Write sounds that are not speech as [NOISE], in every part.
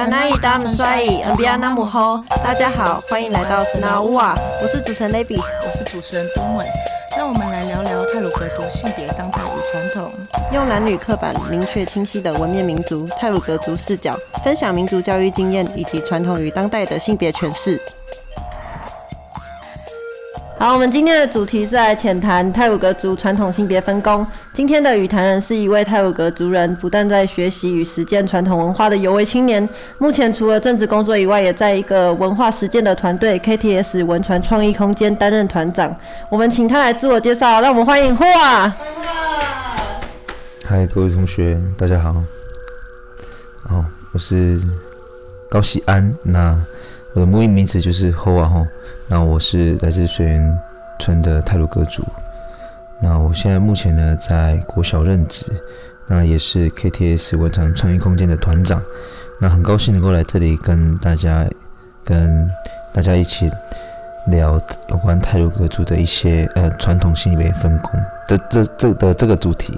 甘南伊达姆帅伊恩比亚纳姆吼，大家好，欢迎来到斯纳乌瓦，我是主持人 Lady，我是主持人东伟，让我们来聊聊泰鲁格族性别当代与传统，用男女刻板明确清晰的文面民族泰鲁格族视角，分享民族教育经验以及传统与当代的性别诠释。好，我们今天的主题是来浅谈泰鲁格族传统性别分工。今天的语坛人是一位泰鲁格族人，不但在学习与实践传统文化的有为青年，目前除了政治工作以外，也在一个文化实践的团队 KTS 文传创意空间担任团长。我们请他来自我介绍，让我们欢迎霍啊！嗨，各位同学，大家好。哦，我是高喜安，那我的母语名字就是霍啊吼。那我是来自水源村的泰鲁格族。那我现在目前呢在国小任职，那也是 KTS 文创创意空间的团长。那很高兴能够来这里跟大家跟大家一起聊有关泰卢格族的一些呃传统性别分工的这这的这个主题。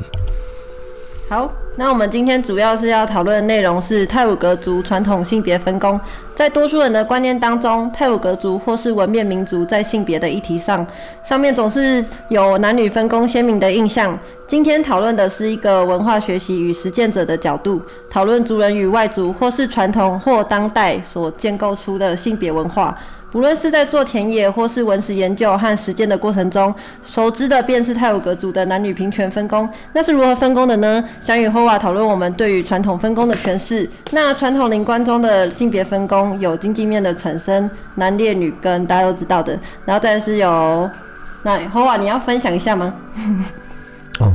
好。那我们今天主要是要讨论的内容是泰鲁格族传统性别分工。在多数人的观念当中，泰鲁格族或是纹面民族在性别的议题上，上面总是有男女分工鲜明的印象。今天讨论的是一个文化学习与实践者的角度，讨论族人与外族或是传统或当代所建构出的性别文化。无论是在做田野或是文史研究和实践的过程中，熟知的便是泰鲁格族的男女平权分工。那是如何分工的呢？想与 Hova 讨论我们对于传统分工的诠释。那传统灵观中的性别分工有经济面的产生，男烈女耕，大家都知道的。然后再是有，那 Hoa，你要分享一下吗？[LAUGHS] 哦，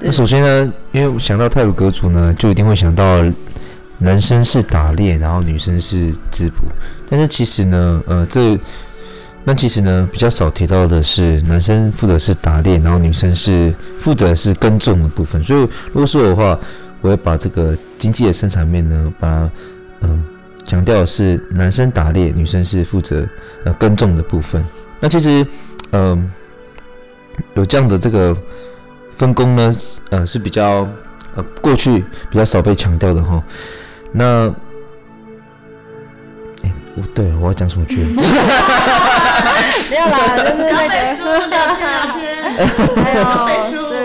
那首先呢，因为想到泰鲁格族呢，就一定会想到。男生是打猎，然后女生是织布。但是其实呢，呃，这那其实呢比较少提到的是，男生负责是打猎，然后女生是负责是耕种的部分。所以如果说的话，我会把这个经济的生产面呢，把它嗯强调是男生打猎，女生是负责呃耕种的部分。那其实嗯有这样的这个分工呢，呃是比较呃过去比较少被强调的哈。那，对，我要讲什么去？[LAUGHS] 没有啦，就是那个聊天，还有这个，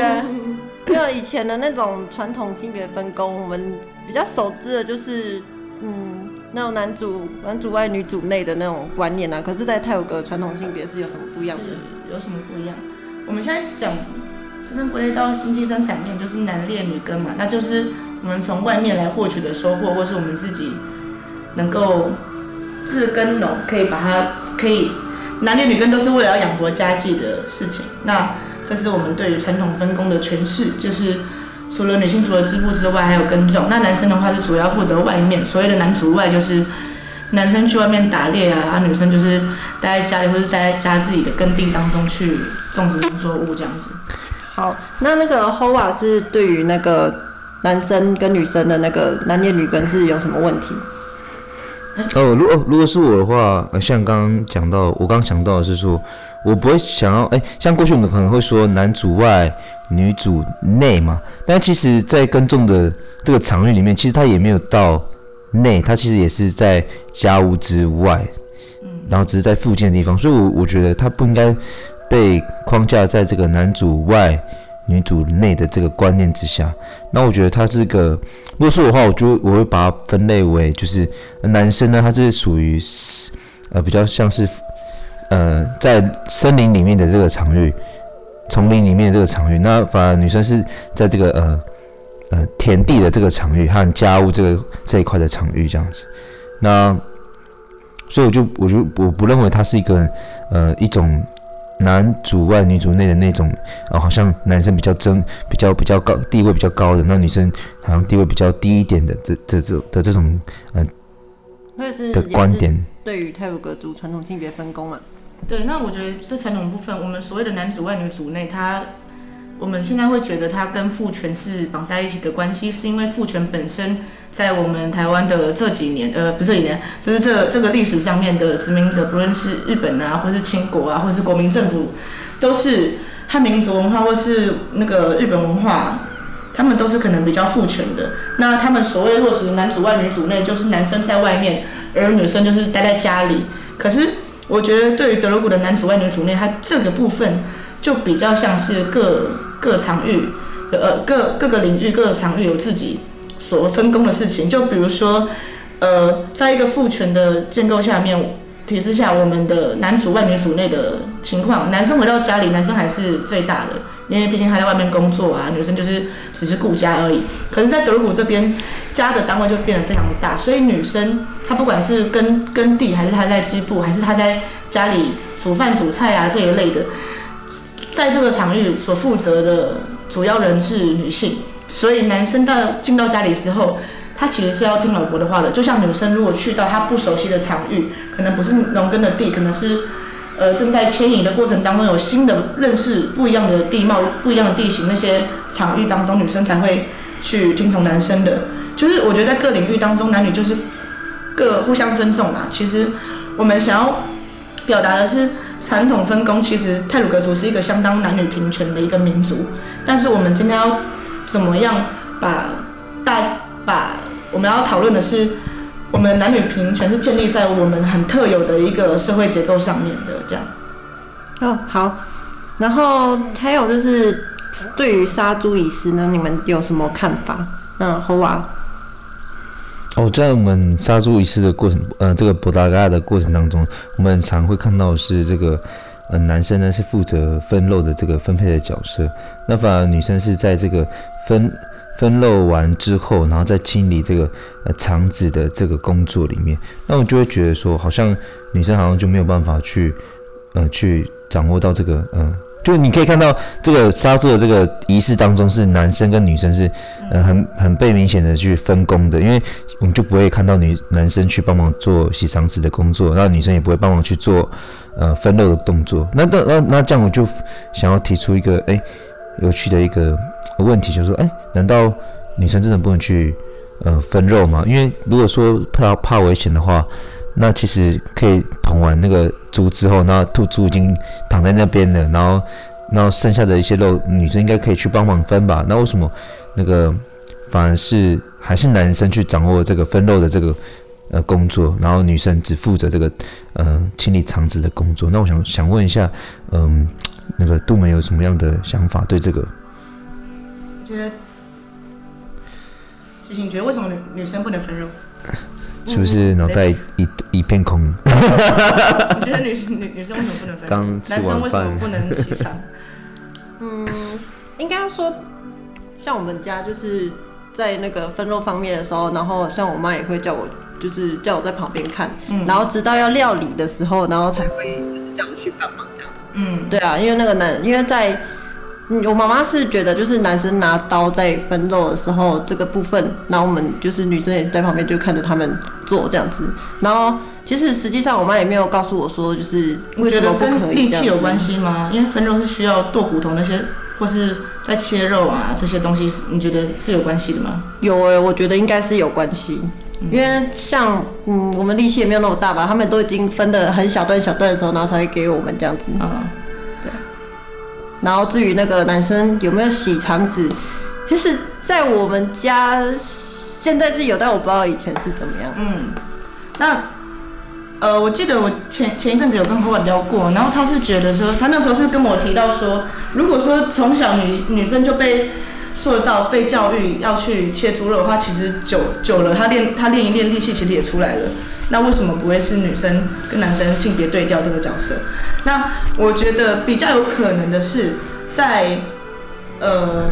就以前的那种传统性别分工，我们比较熟知的就是，嗯，那种男主男主外女主内的那种观念啊。可是，在泰国传统性别是有什么不一样的？有什么不一样？我们现在讲这边归类到经济生产面，就是男恋女耕嘛，那就是。我们从外面来获取的收获，或是我们自己能够自耕农，可以把它可以男女女耕都是为了要养活家计的事情。那这是我们对于传统分工的诠释，就是除了女性除了织布之外，还有耕种。那男生的话是主要负责外面，所谓的男主外就是男生去外面打猎啊，啊女生就是待在家里或者在家自己的耕地当中去种植农作物这样子。好，那那个 Hova 是对于那个。男生跟女生的那个男恋女耕是有什么问题？哦，如果如果是我的话，像刚刚讲到，我刚想到的是说，我不会想要，哎，像过去我们可能会说男主外女主内嘛，但其实，在耕种的这个场域里面，其实它也没有到内，它其实也是在家屋之外，嗯，然后只是在附近的地方，所以，我我觉得它不应该被框架在这个男主外。女主内的这个观念之下，那我觉得他这个，如果说的话，我就我会把它分类为，就是男生呢，他是属于呃比较像是呃在森林里面的这个场域，丛林里面的这个场域，那反而女生是在这个呃呃田地的这个场域和家务这个这一块的场域这样子，那所以我就我就我不认为它是一个呃一种。男主外女主内的那种，啊，好像男生比较争，比较比较高地位比较高的，那女生好像地位比较低一点的，这这种的这种，嗯，的观点，对于泰鲁格族传统性别分工嘛？对，那我觉得这传统部分，我们所谓的男主外女主内，它。我们现在会觉得它跟父权是绑在一起的关系，是因为父权本身在我们台湾的这几年，呃，不是这几年，就是这这个历史上面的殖民者，不论是日本啊，或是清国啊，或是国民政府，都是汉民族文化或是那个日本文化他们都是可能比较父权的。那他们所谓落实男主外女主内，就是男生在外面，而女生就是待在家里。可是我觉得对于德鲁古的男主外女主内，它这个部分就比较像是各各场域，呃各各个领域各个场域有自己所分工的事情。就比如说，呃，在一个父权的建构下面。体制下，我们的男主外女主内的情况，男生回到家里，男生还是最大的，因为毕竟他在外面工作啊，女生就是只是顾家而已。可是，在德鲁古这边，家的单位就变得非常的大，所以女生她不管是耕耕地，还是她在织布，还是她在家里煮饭煮菜啊这一类的，在这个场域所负责的主要人是女性，所以男生到进到家里之后。他其实是要听老婆的话的，就像女生如果去到她不熟悉的场域，可能不是农耕的地，可能是，呃，正在迁移的过程当中有新的认识不一样的地貌、不一样的地形那些场域当中，女生才会去听从男生的。就是我觉得在各领域当中，男女就是各互相尊重啊。其实我们想要表达的是传统分工，其实泰鲁格族是一个相当男女平权的一个民族，但是我们今天要怎么样把大把我们要讨论的是，我们男女平权是建立在我们很特有的一个社会结构上面的，这样。哦，好。然后还有就是，对于杀猪仪式呢，你们有什么看法？嗯，好啊。哦，在我们杀猪仪式的过程，呃，这个博达嘎的过程当中，我们常会看到是这个，呃，男生呢是负责分肉的这个分配的角色，那反而女生是在这个分。分肉完之后，然后再清理这个呃肠子的这个工作里面，那我就会觉得说，好像女生好像就没有办法去呃去掌握到这个嗯，就你可以看到这个杀猪的这个仪式当中，是男生跟女生是呃很很被明显的去分工的，因为我们就不会看到女男生去帮忙做洗肠子的工作，那女生也不会帮忙去做呃分肉的动作。那那那那这样我就想要提出一个哎有趣的一个。问题就是说，哎，难道女生真的不能去呃分肉吗？因为如果说怕怕危险的话，那其实可以捅完那个猪之后，那兔猪已经躺在那边了，然后然后剩下的一些肉，女生应该可以去帮忙分吧？那为什么那个反而是还是男生去掌握这个分肉的这个呃工作，然后女生只负责这个呃清理肠子的工作？那我想想问一下，嗯，那个杜梅有什么样的想法对这个？觉得，其实，你觉得为什么女女生不能分肉？[LAUGHS] 是不是脑袋一一片空？[LAUGHS] 你觉得女女女生为什么不能分？刚吃完饭不能洗肠？[LAUGHS] 嗯，应该说，像我们家就是在那个分肉方面的时候，然后像我妈也会叫我，就是叫我在旁边看，然后直到要料理的时候，然后才会叫我去帮忙。嗯，对啊，因为那个男，因为在。嗯，我妈妈是觉得，就是男生拿刀在分肉的时候，这个部分，然后我们就是女生也是在旁边就看着他们做这样子。然后其实实际上我妈也没有告诉我说，就是为什么不可以力气有关系吗？因为分肉是需要剁骨头那些，或是在切肉啊这些东西，你觉得是有关系的吗？有诶，我觉得应该是有关系。因为像嗯，我们力气也没有那么大吧，他们都已经分的很小段小段的时候，然后才会给我们这样子。啊。然后至于那个男生有没有洗肠子，其实，在我们家现在是有，但我不知道以前是怎么样。嗯，那呃，我记得我前前一阵子有跟何婉聊过，然后他是觉得说，他那时候是跟我提到说，如果说从小女女生就被塑造、被教育要去切猪肉的话，其实久久了，他练他练一练力气，其实也出来了。那为什么不会是女生跟男生性别对调这个角色？那我觉得比较有可能的是，在呃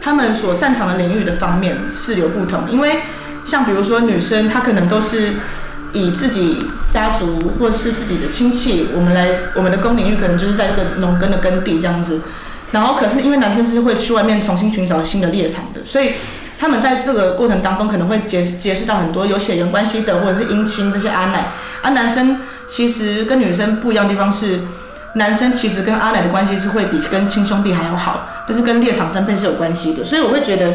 他们所擅长的领域的方面是有不同。因为像比如说女生，她可能都是以自己家族或是自己的亲戚，我们来我们的工领域可能就是在这个农耕的耕地这样子。然后可是因为男生是会去外面重新寻找新的猎场的，所以。他们在这个过程当中可能会结结识到很多有血缘关系的，或者是姻亲这些阿奶。而男生其实跟女生不一样的地方是，男生其实跟阿奶的关系是会比跟亲兄弟还要好，就是跟猎场分配是有关系的。所以我会觉得，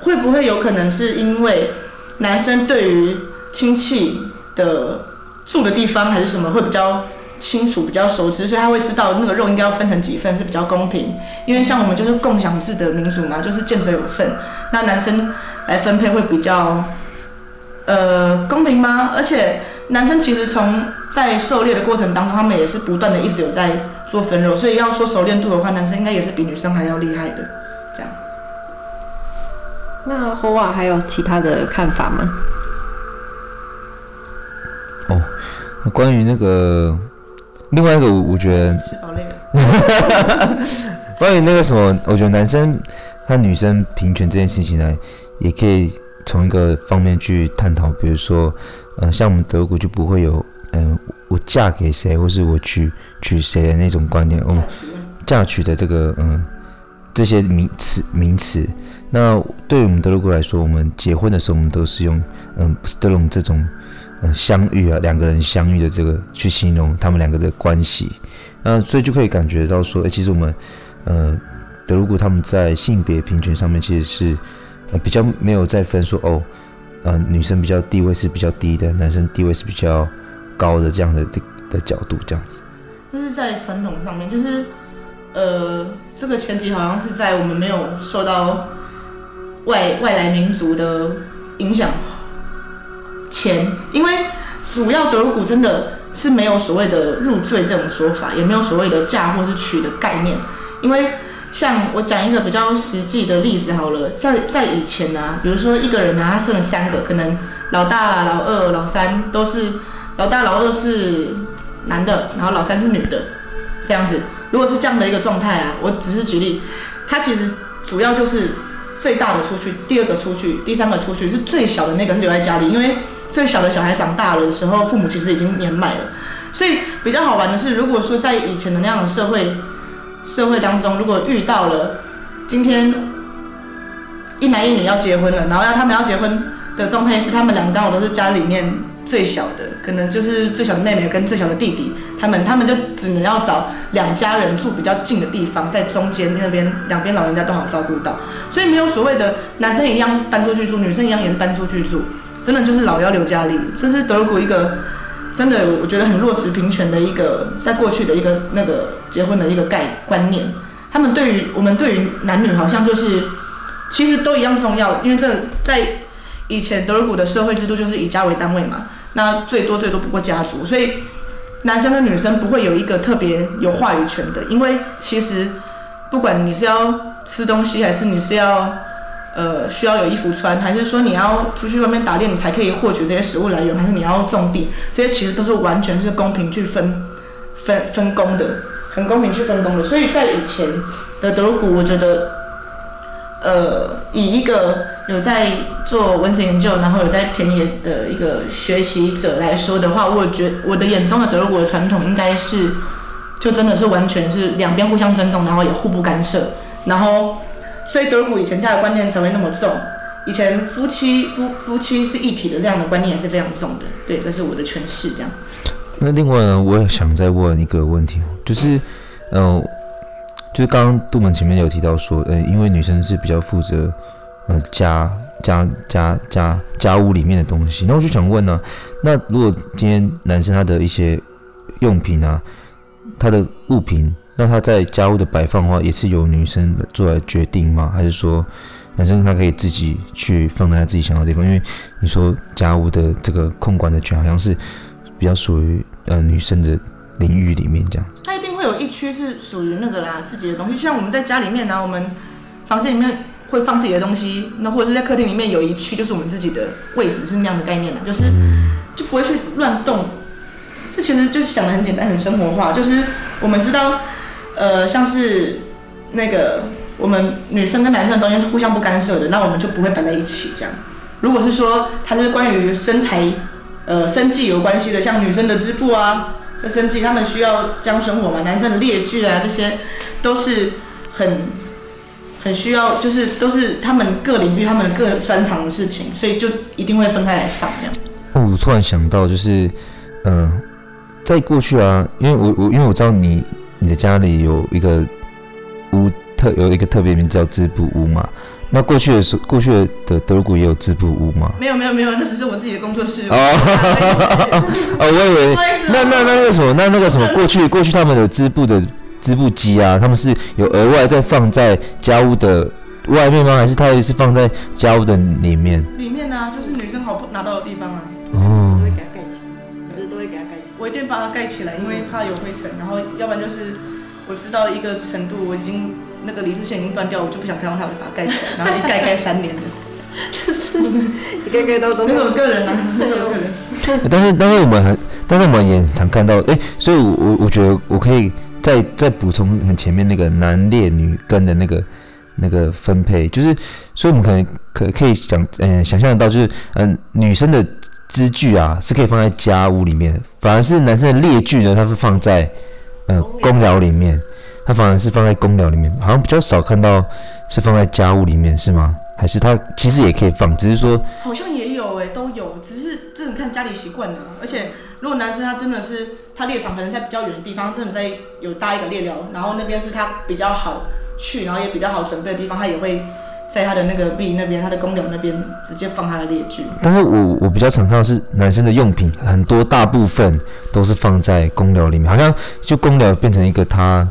会不会有可能是因为男生对于亲戚的住的地方还是什么会比较清楚、比较熟知，所以他会知道那个肉应该要分成几份是比较公平。因为像我们就是共享制的民主嘛，就是见者有份，那男生来分配会比较呃公平吗？而且男生其实从在狩猎的过程当中，他们也是不断的一直有在做分肉，所以要说熟练度的话，男生应该也是比女生还要厉害的。这样。那火瓦还有其他的看法吗？哦，那关于那个另外一个，我我觉得。关于那个什么，我觉得男生和女生平权这件事情呢，也可以从一个方面去探讨，比如说，呃，像我们德国就不会有，嗯、我嫁给谁，或是我娶娶谁的那种观念，哦，嫁娶的这个，嗯、这些名词名词。那对于我们德国来说，我们结婚的时候，我们都是用，嗯，斯德隆这种，呃，相遇啊，两个人相遇的这个去形容他们两个的关系。那所以就可以感觉到说，哎，其实我们，呃，德鲁古他们在性别平权上面其实是，呃，比较没有再分说哦，呃，女生比较地位是比较低的，男生地位是比较高的这样的这的角度这样子。这是在传统上面，就是呃，这个前提好像是在我们没有受到外外来民族的影响钱，因为主要德鲁古真的是没有所谓的入赘这种说法，也没有所谓的嫁或是娶的概念，因为像我讲一个比较实际的例子好了，在在以前啊，比如说一个人啊，他生了三个，可能老大、老二、老三都是老大、老二是男的，然后老三是女的，这样子。如果是这样的一个状态啊，我只是举例，他其实主要就是最大的出去，第二个出去，第三个出去，是最小的那个留在家里，因为最小的小孩长大了的时候，父母其实已经年迈了，所以比较好玩的是，如果说在以前的那样的社会社会当中，如果遇到了今天一男一女要结婚了，然后要他们要结婚的状态是他们两个刚好都是家里面最小的，可能就是最小的妹妹跟最小的弟弟，他们他们就只能要找两家人住比较近的地方，在中间那边两边老人家都好照顾到，所以没有所谓的男生一样搬出去住，女生一样也搬出去住，真的就是老幺留家里，这是德国一个真的我觉得很落实平权的一个在过去的一个那个结婚的一个概观念，他们对于我们对于男女好像就是其实都一样重要，因为这在以前德鲁古的社会制度就是以家为单位嘛，那最多最多不过家族，所以男生跟女生不会有一个特别有话语权的，因为其实不管你是要吃东西，还是你是要呃需要有衣服穿，还是说你要出去外面打猎你才可以获取这些食物来源，还是你要种地，这些其实都是完全是公平去分分分工的，很公平去分工的。所以在以前的德鲁古，我觉得。呃，以一个有在做文史研究，然后有在田野的一个学习者来说的话，我觉我的眼中的德国的传统应该是，就真的是完全是两边互相尊重，然后也互不干涉，然后所以德国以前家的观念才会那么重，以前夫妻夫夫妻是一体的这样的观念也是非常重的，对，这是我的诠释这样。那另外呢，我也想再问一个问题，就是，呃，就是刚刚杜门前面有提到说，呃，因为女生是比较负责，呃，家家家家家务里面的东西，那我就想问呢，那如果今天男生他的一些用品啊，他的物品，那他在家务的摆放的话，也是由女生做来决定吗？还是说男生他可以自己去放在他自己想要的地方？因为你说家务的这个控管的权好像是比较属于呃女生的领域里面这样子。他一定会有一区是属于那个啦自己的东西，就像我们在家里面呢、我们房间里面会放自己的东西，那或者是在客厅里面有一区就是我们自己的位置，是那样的概念啦，就是就不会去乱动。这其实就是想的很简单，很生活化，就是我们知道，呃，像是那个我们女生跟男生的东西是互相不干涉的，那我们就不会摆在一起这样。如果是说它是关于身材、呃生计有关系的，像女生的织布啊，这生计他们需要这样生活嘛，男生的猎具啊，这些都是很很需要，就是都是他们各领域他们各擅长的事情，所以就一定会分开来放这样。我突然想到，就是，嗯、在过去啊，因为我我因为我知道你你的家里有一个屋特有一个特别名字叫织布屋嘛。那过去的时过去的德鲁古也有织布屋吗？没有没有没有，那只是我自己的工作室。哦，[LAUGHS] 哦，我以为那那那个什么，那那个什么，过去过去他们的织布的织布机啊，他们是有额外再放在家屋的外面吗？还是他也是放在家屋的里面？里面呢，就是女生好不拿到的地方啊。我一定把它盖起来，因为怕有灰尘，然后要不然就是我知道一个程度，我已经。那个离子线已经断掉，我就不想看到它，我就把它盖起来，然后一盖盖三年的，[LAUGHS] 一盖盖都都。那是我个人啊，那是我个人。但是但是我们很，但是我们也常看到，哎，所以我我我觉得我可以再再补充很前面那个男列女根的那个那个分配，就是所以我们可能可可以想嗯想象得到，就是嗯女生的支具啊是可以放在家屋里面的，反而是男生的列具呢，它是放在呃公寮里面。它反而是放在公寮里面，好像比较少看到是放在家屋里面，是吗？还是它其实也可以放，只是说好像也有哎，都有，只是这你看家里习惯了。而且如果男生他真的是他猎场可能在比较远的地方，真的在有搭一个猎寮，然后那边是他比较好去，然后也比较好准备的地方，他也会在他的那个壁那边，他的公寮那边直接放他的列具。但是我我比较常看到是男生的用品很多，大部分都是放在公寮里面，好像就公寮变成一个他。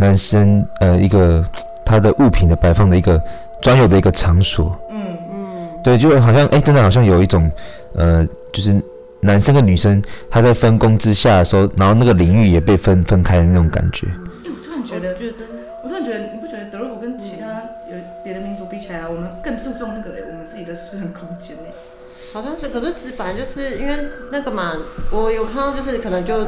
男生呃，一个他的物品的摆放的一个专有的一个场所，嗯嗯，对，就好像哎，真的好像有一种呃，就是男生跟女生他在分工之下的时候，然后那个领域也被分分开的那种感觉。哎，我突然觉得，我突注重那个我们自己的私人空间呢？好像是，可是只反正就是因为那个嘛，我有看到就是可能就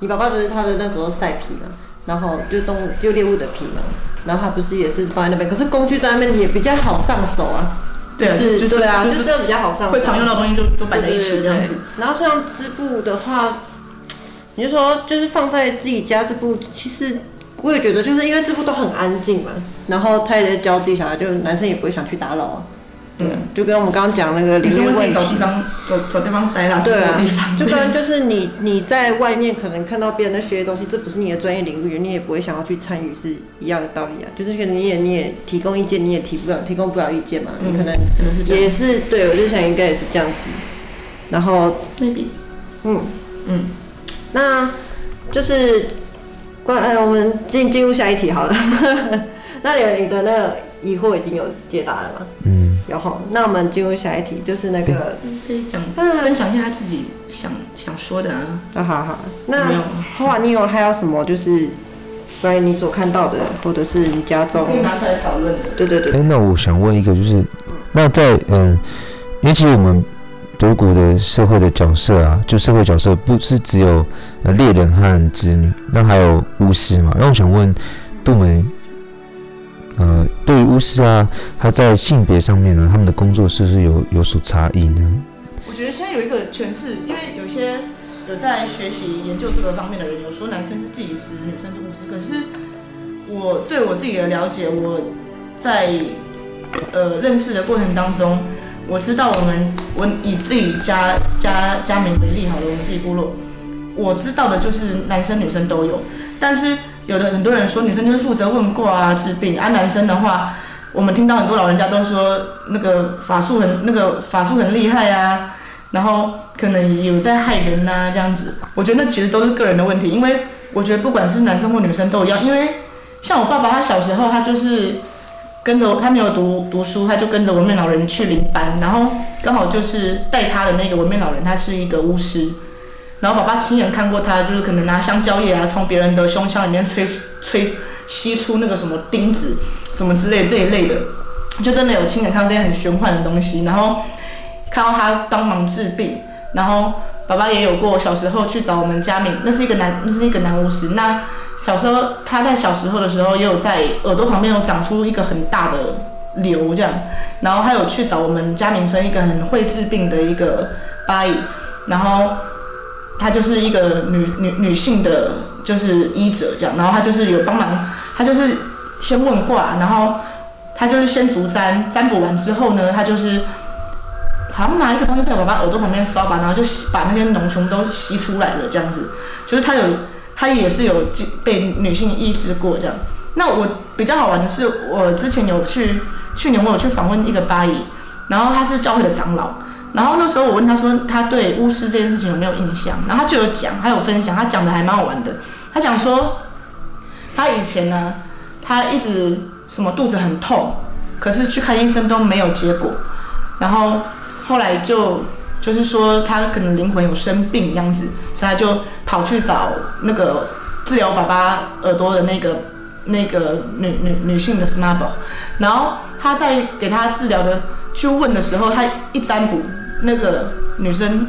你爸爸不是他的那时候晒皮嘛。然后就动就猎物的皮嘛，然后他不是也是放在那边，可是工具在那边也比较好上手啊。对，是，对啊，就这样比较好上手。会常用到东西就都摆在一起这样子。然后像织布的话，你就说就是放在自己家织布，其实我也觉得就是因为这部都很安静嘛，然后他也在教自己小孩，就男生也不会想去打扰啊。对，就跟我们刚刚讲那个领域问题，找地方找找地方待啦。对啊，就跟就是你你在外面可能看到别人在学东西，这不是你的专业领域，你也不会想要去参与，是一样的道理啊。就是可能你也你也提供意见，你也提不了提供不了意见嘛。你可能也是对，我就想应该也是这样子。然后，maybe，嗯嗯，那就是关哎，我们进进入下一题好了。[LAUGHS] 那你你的那个疑惑已经有解答了吗？嗯，有好，那我们进入下一题，就是那个可以讲分享一下他自己想想说的啊。啊，好好。那后来你有还有什么就是关于你所看到的，或者是你家中可以拿出来讨论的？对对对。哎，那我想问一个，就是那在嗯，因为其实我们德国的社会的角色啊，就社会角色不是只有猎人和织女，那还有巫师嘛？那我想问杜梅。呃，对于巫师啊，他在性别上面呢，他们的工作是不是有有所差异呢？我觉得现在有一个诠释，因为有些有在学习研究这个方面的人，有说男生是祭司，女生是巫师。可是我对我自己的了解，我在呃认识的过程当中，我知道我们我以自己家家家名为例好了，我们自己部落，我知道的就是男生女生都有，但是。有的很多人说女生就是负责问卦啊治病，啊男生的话，我们听到很多老人家都说那个法术很那个法术很厉害啊，然后可能有在害人呐这样子。我觉得那其实都是个人的问题，因为我觉得不管是男生或女生都一样，因为像我爸爸他小时候他就是跟着他没有读读书，他就跟着文面老人去领班，然后刚好就是带他的那个文面老人他是一个巫师。然后爸爸亲眼看过他，就是可能拿香蕉叶啊，从别人的胸腔里面吹 [LAUGHS] 吹吸出那个什么钉子，什么之类这一类的，就真的有亲眼看到这些很玄幻的东西。然后看到他帮忙治病，然后爸爸也有过小时候去找我们家敏，那是一个男，那是一个男巫师。那小时候他在小时候的时候，也有在耳朵旁边有长出一个很大的瘤这样。然后还有去找我们家明村一个很会治病的一个阿姨，然后。她就是一个女女女性的，就是医者这样，然后她就是有帮忙，她就是先问卦，然后她就是先足占，占卜完之后呢，她就是好像拿一个东西在我爸耳朵旁边烧吧，然后就吸把那些脓全都吸出来了这样子，就是她有他也是有被女性医治过这样，那我比较好玩的是，我之前有去去年我有去访问一个巴姨，然后他是教会的长老，然后那时候我问他说他对巫师这件事情有没有印象，然后他就有讲，他有分享，他讲的还蛮好玩的。他讲说他以前呢，他一直什么肚子很痛，可是去看医生都没有结果，然后后来就就是说他可能灵魂有生病这样子，所以他就跑去找那个治疗爸爸耳朵的那个那个女女女性的 smart，然后他在给他治疗的去问的时候，他一占卜那个女生。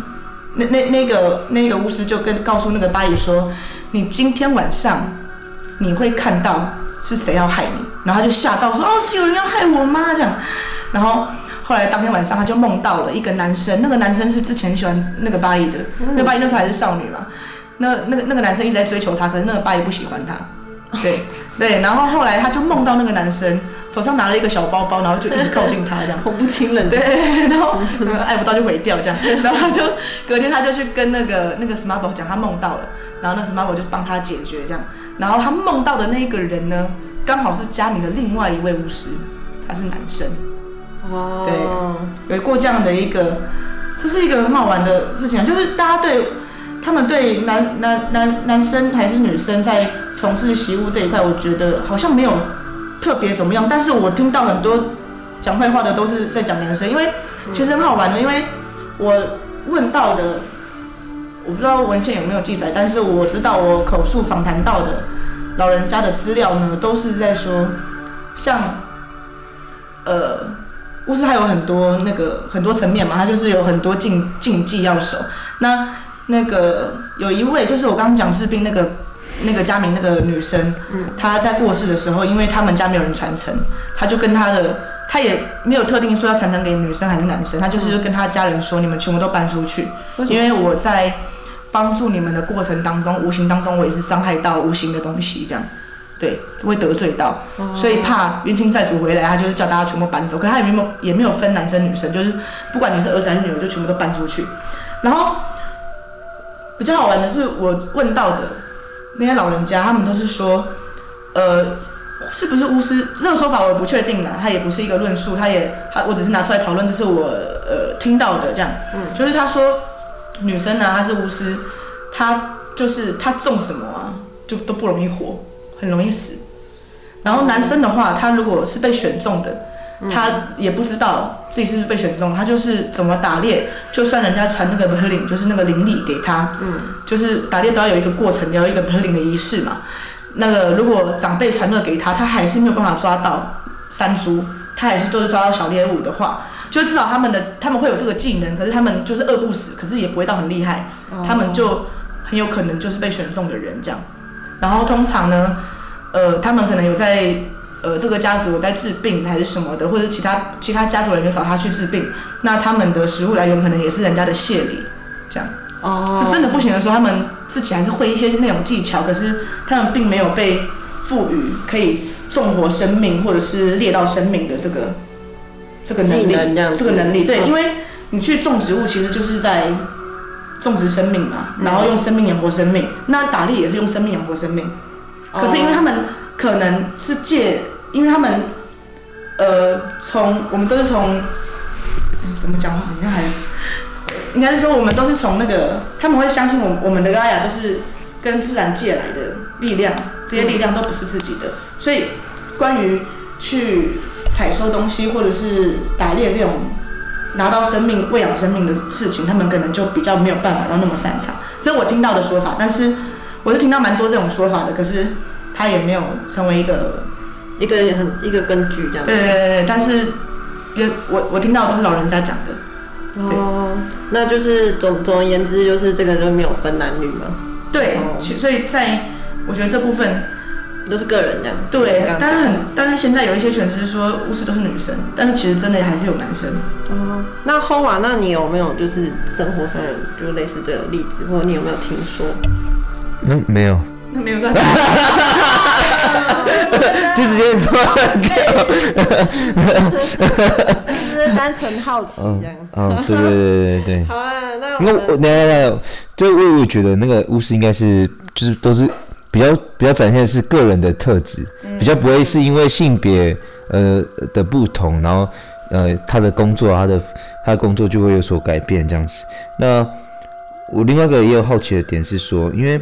那那那个那个巫师就跟告诉那个八姨说，你今天晚上你会看到是谁要害你，然后他就吓到说哦是有人要害我吗这样，然后后来当天晚上他就梦到了一个男生，那个男生是之前喜欢那个八姨的，那八姨那时候还是少女嘛，那那个那个男生一直在追求她，可是那个八姨不喜欢他，对 [LAUGHS] 对，然后后来他就梦到那个男生。手上拿了一个小包包，然后就一直靠近他，这样恐怖情人。对，[LAUGHS] 然后爱不到就毁掉这样，[LAUGHS] 然后他就隔天他就去跟那个那个 smart 宝讲他梦到了，然后那 smart 宝就帮他解决这样，然后他梦到的那个人呢，刚好是佳明的另外一位巫师，他是男生。哦。对，有过这样的一个，这是一个很好玩的事情，就是大家对他们对男男男男生还是女生在从事习巫这一块，我觉得好像没有。特别怎么样？但是我听到很多讲坏话的都是在讲男生，因为其实很好玩的，因为我问到的，我不知道文献有没有记载，但是我知道我口述访谈到的老人家的资料呢，都是在说，像，呃，巫师还有很多那个很多层面嘛，他就是有很多禁禁忌要守。那那个有一位就是我刚刚讲治病那个。那个佳明那个女生，嗯她在过世的时候，因为他们家没有人传承，她就跟她的，她也没有特定说要传承给女生还是男生，她就是跟她家人说，你们全部都搬出去，因为我在帮助你们的过程当中，无形当中我也是伤害到无形的东西，这样，对，会得罪到，所以怕冤亲债主回来，他就是叫大家全部搬走，可他也没有也没有分男生女生，就是不管你是儿子还是女儿，就全部都搬出去。然后比较好玩的是，我问到的。那些老人家，他们都是说，呃，是不是巫师？这个说法我不确定啦，他也不是一个论述，他也，他我只是拿出来讨论，这是我呃听到的这样。嗯。就是他说，女生呢，她是巫师，她就是她种什么啊，就都不容易活，很容易死。然后男生的话，他如果是被选中的。他也不知道自己是不是被选中，他就是怎么打猎，就算人家传那个 p i n 就是那个灵力给他，嗯，就是打猎都要有一个过程，要一个 p i n 的仪式嘛。那个如果长辈传那个给他，他还是没有办法抓到山猪，他还是都是抓到小猎物的话，就至少他们的他们会有这个技能，可是他们就是饿不死，可是也不会到很厉害，他们就很有可能就是被选中的人这样。然后通常呢，呃，他们可能有在。呃，这个家族在治病还是什么的，或者其他其他家族人员找他去治病，那他们的食物来源可能也是人家的谢礼，这样。哦。就真的不行的时候，他们自己还是会一些那种技巧，可是他们并没有被赋予可以纵活生命或者是猎到生命的这个这个能力，这个能力。对，因为你去种植物，其实就是在种植生命嘛，然后用生命养活生命。那打猎也是用生命养活生命，可是因为他们。可能是借，因为他们，呃，从我们都是从，怎么讲？好像还，应该是说我们都是从那个，他们会相信我我们的拉雅都是跟自然借来的力量，这些力量都不是自己的，所以关于去采收东西或者是打猎这种拿到生命、喂养生命的事情，他们可能就比较没有办法到那么擅长。这是我听到的说法，但是我是听到蛮多这种说法的，可是。他也没有成为一个一个很一个根据这样。对对对但是，也我我听到都是老人家讲的。哦，那就是总总而言之，就是这个就没有分男女嘛。对，所以在我觉得这部分都是个人这样。对，但是很但是现在有一些全是说巫师都是女生，但是其实真的还是有男生。哦，那后啊，那你有没有就是生活上就类似这个例子，或者你有没有听说？嗯，没有。那没有在，[LAUGHS] 就直接说 [LAUGHS] 只是单纯好奇这样。嗯，对对对对对。[LAUGHS] 好啊，那那我那那那，就我我觉得那个巫师应该是就是都是。比较比较展现的是个人的特质，比较不会是因为性别呃的不同，然后呃他的工作他的他的工作就会有所改变这样子。那我另外一个也有好奇的点是说，因为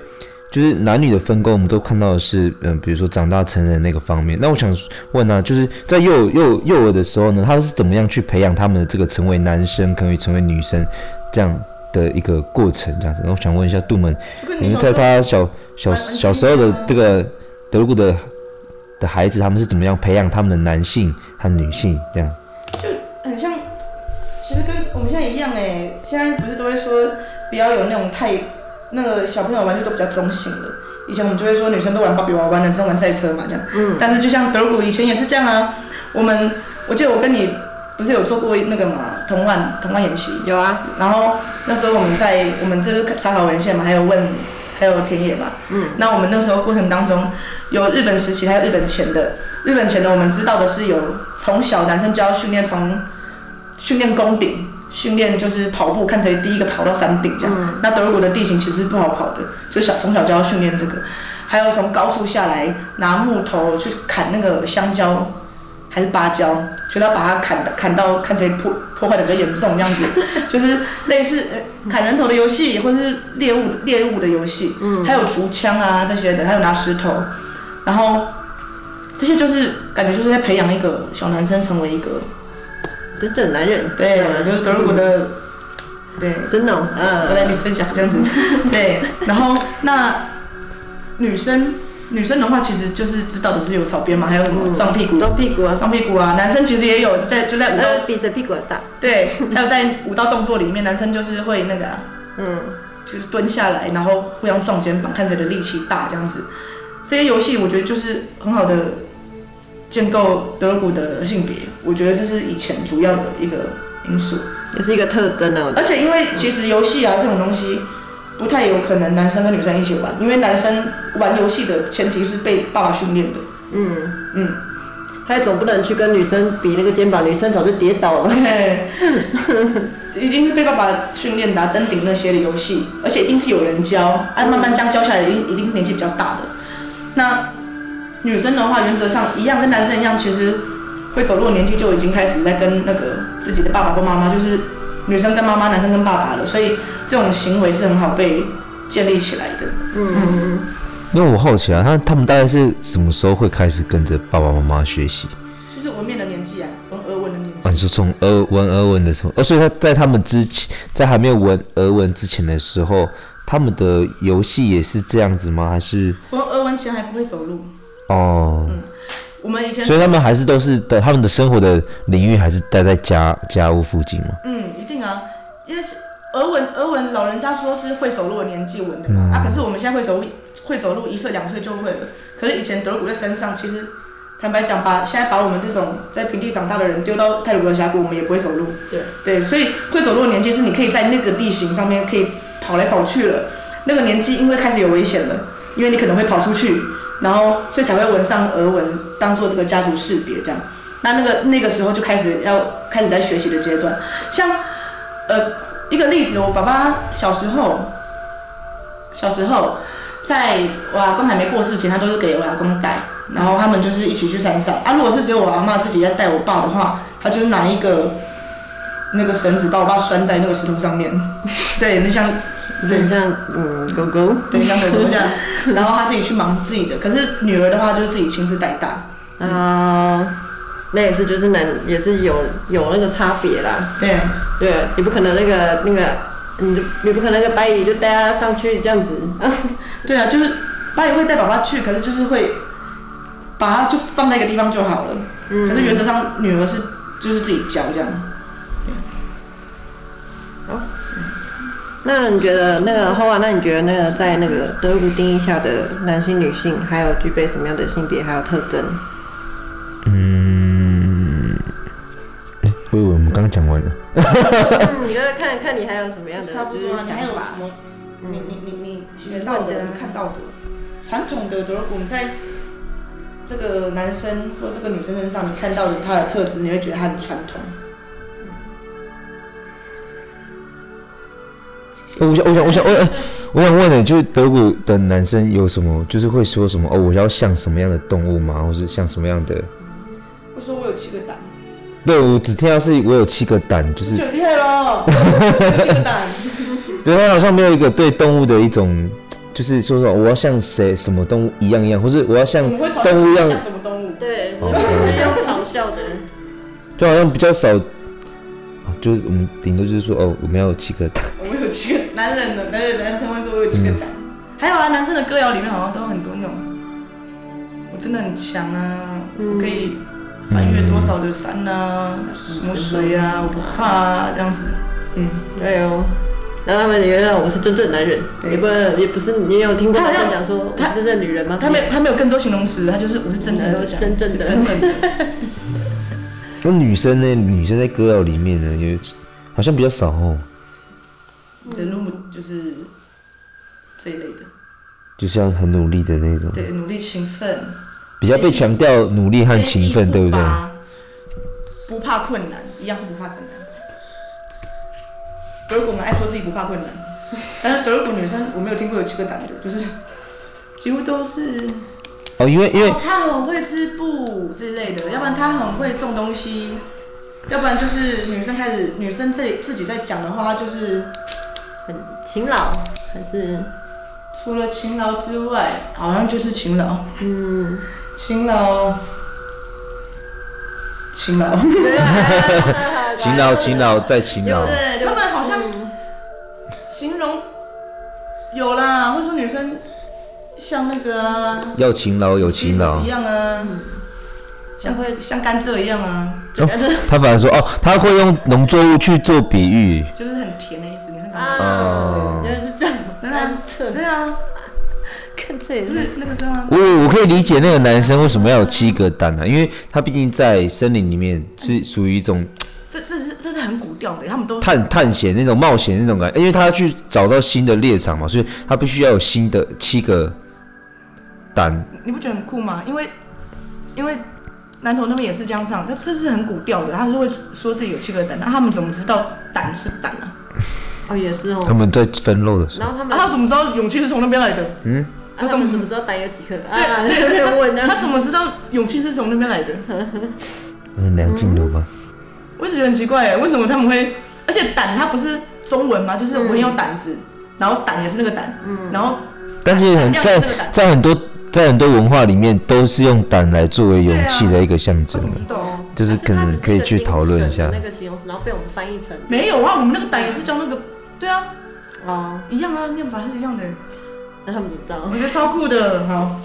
就是男女的分工，我们都看到的是，嗯，比如说长大成人那个方面。那我想问呢，就是在幼幼幼儿的时候呢，他是怎么样去培养他们的这个成为男生，可以成为女生这样的一个过程这样子？那我想问一下杜门，你们在他小小小时候的这个德国的的孩子，他们是怎么样培养他们的男性和女性这样？其实跟我们现在一样哎，现在不是都会说不要有那种太。那个小朋友玩具都比较中性了。以前我们就会说女生都玩芭比娃娃，男生玩赛车嘛，这样。嗯。但是就像德古以前也是这样啊。我们，我记得我跟你不是有做过那个嘛童话童话演习？有啊。然后那时候我们在我们这是查考文献嘛，还有问，还有田野嘛。嗯。那我们那时候过程当中有日本时期，还有日本前的。日本前的我们知道的是有从小男生就要训练从训练攻顶。训练就是跑步，看谁第一个跑到山顶这样。那德鲁古的地形其实不好跑的，就小从小就要训练这个。还有从高处下来拿木头去砍那个香蕉还是芭蕉，就要把它砍砍到看谁破破坏的比较严重这样子。[LAUGHS] 就是类似砍人头的游戏，或者是猎物猎物的游戏。嗯。还有竹枪啊这些的，还有拿石头，然后这些就是感觉就是在培养一个小男生成为一个。真正男人，对，就是德鲁古的，对，真的，嗯，来女生讲这样子，对，然后那女生，女生的话其实就是知道的是有草编嘛，还有什么撞屁股，撞屁股啊，撞屁股啊，男生其实也有在就在舞蹈，比着屁股大，对，还有在舞蹈动作里面，男生就是会那个，嗯，就是蹲下来，然后互相撞肩膀，看谁的力气大这样子，这些游戏我觉得就是很好的。建构德古的性别，我觉得这是以前主要的一个因素，也是一个特征呢。而且因为其实游戏啊这种东西，不太有可能男生跟女生一起玩，因为男生玩游戏的前提是被爸爸训练的。嗯嗯，他总不能去跟女生比那个肩膀，女生早就跌倒了。[LAUGHS] 已经是被爸爸训练的登顶那些的游戏，而且一定是有人教，哎，慢慢这样教下来，一定一定是年纪比较大的。那。女生的话，原则上一样，跟男生一样，其实会走路的年纪就已经开始在跟那个自己的爸爸或妈妈，就是女生跟妈妈，男生跟爸爸了，所以这种行为是很好被建立起来的。嗯嗯嗯。因为我好奇啊，他他们大概是什么时候会开始跟着爸爸妈妈学习？就是文面的年纪啊，文俄文的年纪。啊，是从俄文俄文的时候，呃，所以他在他们之前，在还没有文俄文之前的时候，他们的游戏也是这样子吗？还是？文俄文前还不会走路。哦，嗯，我们以前，所以他们还是都是的，他们的生活的领域还是待在家家屋附近嘛。嗯，一定啊，因为俄文俄文老人家说是会走路的年纪文的嘛，啊，可是我们现在会走会走路一岁两岁就会了，可是以前德鲁古在山上，其实坦白讲，把现在把我们这种在平地长大的人丢到泰鲁格峡谷，我们也不会走路。对对，所以会走路的年纪是你可以在那个地形上面可以跑来跑去了，那个年纪因为开始有危险了，因为你可能会跑出去。然后，所以才会纹上俄文，当做这个家族识别这样。那那个那个时候就开始要开始在学习的阶段。像，呃，一个例子，我爸爸小时候，小时候，在我阿公还没过世前，他都是给我阿公带，然后他们就是一起去山上。啊，如果是只有我阿妈自己在带我爸的话，他就拿一个那个绳子把我爸拴在那个石头上面。[LAUGHS] 对，那像。对，像嗯狗狗，对，像狗狗这样，[LAUGHS] 然后他自己去忙自己的。可是女儿的话，就是自己亲自带大。啊，那也是，就是男也是有有那个差别啦。对，对，你不可能那个那个，你你不可能那个白姨就带他上去这样子。[LAUGHS] 对啊，就是白姨会带爸爸去，可是就是会把他就放在一个地方就好了。嗯。可是原则上，女儿是就是自己教这样。对好。那你觉得那个后啊？那你觉得那个在那个德鲁定义下的男性、女性，还有具备什么样的性别还有特征？嗯，哎，我以为我们刚刚讲完了。你就是看看你还有什么样的就是想法？你你你你学到的、看到的，传统的德古在这个男生或这个女生身上，你看到的他的特质，你会觉得他很传统。我想，我想，我想，我想，我想问的，就是德国的男生有什么，就是会说什么哦，我要像什么样的动物吗？或是像什么样的？我说我有七个胆，对，我只听到是我有七个胆，就是就很厉害喽，有七个胆。对他好像没有一个对动物的一种，就是说说我要像谁什么动物一样一样，或是我要像动物一样，像什么动物？对，是是用嘲笑的。就好像比较少，哦就是我们顶多就是说哦，我们要有七个胆。我们有七个男人的，男人男生会说我有七个胆。还有啊，男生的歌谣里面好像都有很多那种，我真的很强啊，我可以翻越多少的山啊，什么水啊，我不怕啊，这样子。嗯，对哦。然后他们也让我是真正男人，也不也不是，你有听过他男生讲说我他是真正女人吗？他没有他没有更多形容词，他就是我是真正的，真正的真正的。那女生呢？女生在歌谣里面呢，有好像比较少哦，的路就是这一类的，就像很努力的那种，对，努力勤奋，比较被强调努力和勤奋，对不对？不怕困难，一样是不怕困难。德国人爱说自己不怕困难，但是德国女生我没有听过有七个胆的，就是几乎都是。哦，因为因为哦，她很会织布之类的，要不然他很会种东西，要不然就是女生开始女生自己自己在讲的话，她就是很勤劳，还是除了勤劳之外，好像就是勤劳，嗯，勤劳，勤劳。[LAUGHS] 勤劳勤劳再勤劳，对，他们好像形容有啦，会说女生像那个啊，要勤劳有勤劳。一。样啊，像会。像甘蔗一样啊，哦，[LAUGHS] 他反而说哦，他会用农作物去做比喻。就是很甜的意思。你看啊，哦原来是这样，真的啊，对啊，看这也是。是那个对啊，我我可以理解那个男生为什么要有七个蛋啊，因为他毕竟在森林里面是属于一种这这是这是很古调的，他们都探探险那种冒险那种感觉，因为他要去找到新的猎场嘛，所以他必须要有新的七个蛋。你不觉得很酷吗？因为因为南投那边也是这样上，他这是很古调的，他们是会说自己有七个胆，那他们怎么知道胆是胆啊？哦也是哦。他们在分肉的时候，然后他们，啊他怎么知道勇气是从那边来的？嗯，啊他们怎么知道胆有几颗？啊，那边 [LAUGHS] 问呢？他怎么知道勇气是从那边来的？[LAUGHS] 嗯，梁静茹吧，我一直觉得很奇怪哎，为什么他们会？而且胆它不是中文吗？就是我很有胆子，然后胆也是那个胆，嗯然后但是很在在很多在很多文化里面都是用胆来作为勇气的一个象征的？就是可能可以去讨论一下那。个形容词，然后被我们翻译成没有啊，我们那个胆也是叫那个，对啊，哦，一样啊，念法是一样的，那他们怎么知道我？觉得超酷的。好，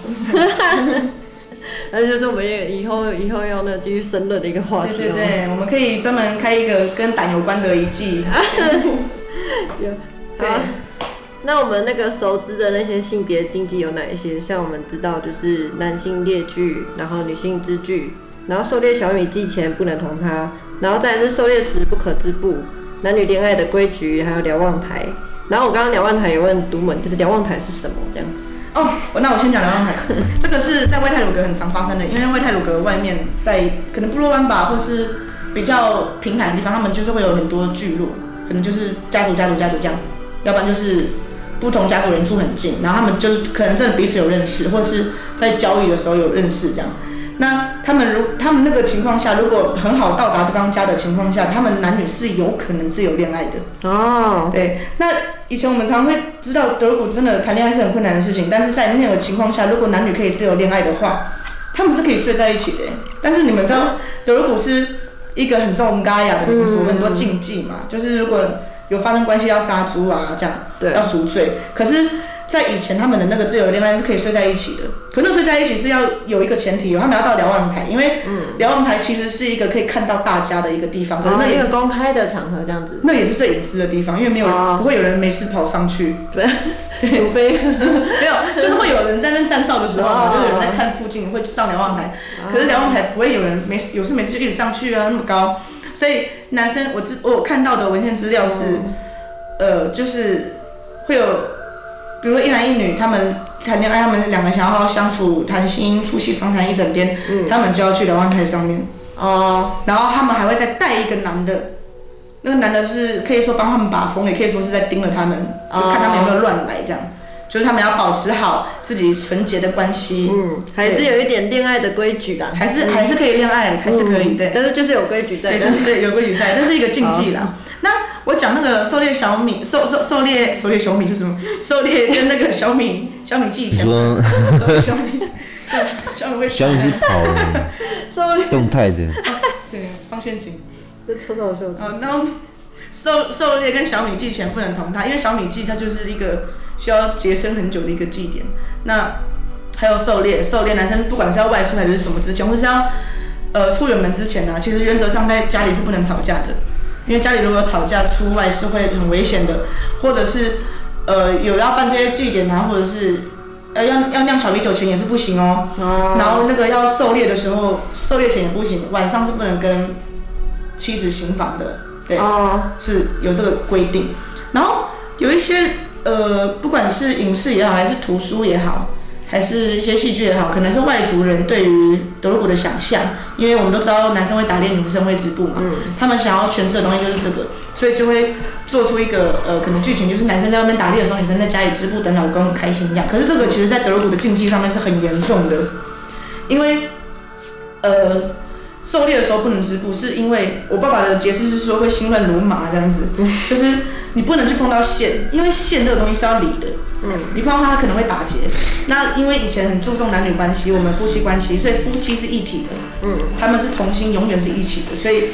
[LAUGHS] 那就是我们也以后以后要那继续深论的一个话对题哦。对对，我们可以专门开一个跟胆有关的一季。[LAUGHS] 有好，那我们那个熟知的那些性别禁忌有哪一些？像我们知道就是男性猎具，然后女性织具，然后狩猎小米祭前不能同他，然后再是狩猎时不可织布，男女恋爱的规矩，还有瞭望台。然后我刚刚瞭望台有问独门，就是瞭望台是什么？这样。哦，那我先讲瞭望台，这个是在外泰鲁格很常发生的，因为外泰鲁格外面在可能部落湾吧，或是比较平坦的地方，他们就是会有很多聚落，可能就是家族家族家族这样，要不然就是不同家族人住很近，然后他们就可能真的彼此有认识，或是在交易的时候有认识这样。那他们如他们那个情况下，如果很好到达对方家的情况下，他们男女是有可能自由恋爱的。哦，对，那以前我们常会知道德国真的谈恋爱是很困难的事情，但是在那个情况下，如果男女可以自由恋爱的话，他们是可以睡在一起的。但是你们知道德国是一个很重嘎雅的民族，嗯很多禁忌嘛，就是如果有发生关系要杀猪啊，这样对。要赎罪。可是，在以前他们的那个自由恋爱是可以睡在一起的，可那睡在一起是要有一个前提有，他们要到瞭望台，因为瞭望台其实是一个可以看到大家的一个地方，可是那也一个公开的场合这样子，那也是最隐私的地方，因为没有人、哦。不会有人没事跑上去，对，[LAUGHS] 除非。没有，就是会有人在那站哨的时候嘛，哦。就是有人在看附近会上瞭望台，可是瞭望台不会有人没事有事没事就一直上去啊，那么高，所以男生我知我看到的文献资料是，呃，就是会有，比如说一男一女他们谈恋爱，他们两个想要好好相处、谈心、夫妻长谈一整天，他们就要去瞭望台上面，哦，然后他们还会再带一个男的那个男的是可以说帮他们把风，也可以说是在盯着他们，就看他们有没有乱来这样。就是他们要保持好自己纯洁的关系，嗯，还是有一点恋爱的规矩啦，还是还是可以恋爱，还是可以对。但是就是有规矩在，对对对，有规矩在，[LAUGHS] 这是一个禁忌啦。那我讲那个狩猎小米，狩狩狩猎狩猎小米是什么？[LAUGHS] 狩猎跟那个小米小米技巧。说小米，小米会小米是跑 [LAUGHS] 动态的，对，放陷阱。这抽到手。哦，那狩狩猎跟小米祭前不能同台，因为小米祭它就是一个。需要洁身很久的一个祭典，那还有狩猎，狩猎男生不管是要外出还是什么之前，或是要呃出远门之前呢，其实原则上在家里是不能吵架的，因为家里如果吵架出外是会很危险的，或者是呃有要办这些祭典啊，或者是呃要要酿小米酒前也是不行哦，然后那个要狩猎的时候，狩猎前也不行，晚上是不能跟妻子行房的，对，是有这个规定，然后有一些。呃，不管是影视也好，还是图书也好，还是一些戏剧也好，可能是外族人对于德鲁古的想象，因为我们都知道男生会打猎，女生会织布嘛，嗯，他们想要诠释的东西就是这个，所以就会做出一个呃，可能剧情就是男生在外面打猎的时候，女生在家里织布等老公很开心一样。可是这个其实在德鲁古的禁忌上面是很严重的，因为呃。狩猎的时候不能织布，是因为我爸爸的解释是说会心乱如麻这样子，就是你不能去碰到线，因为线这个东西是要理的，嗯，你碰到它可能会打结。那因为以前很注重男女关系，我们夫妻关系，所以夫妻是一体的，嗯，他们是同心，永远是一起的。所以，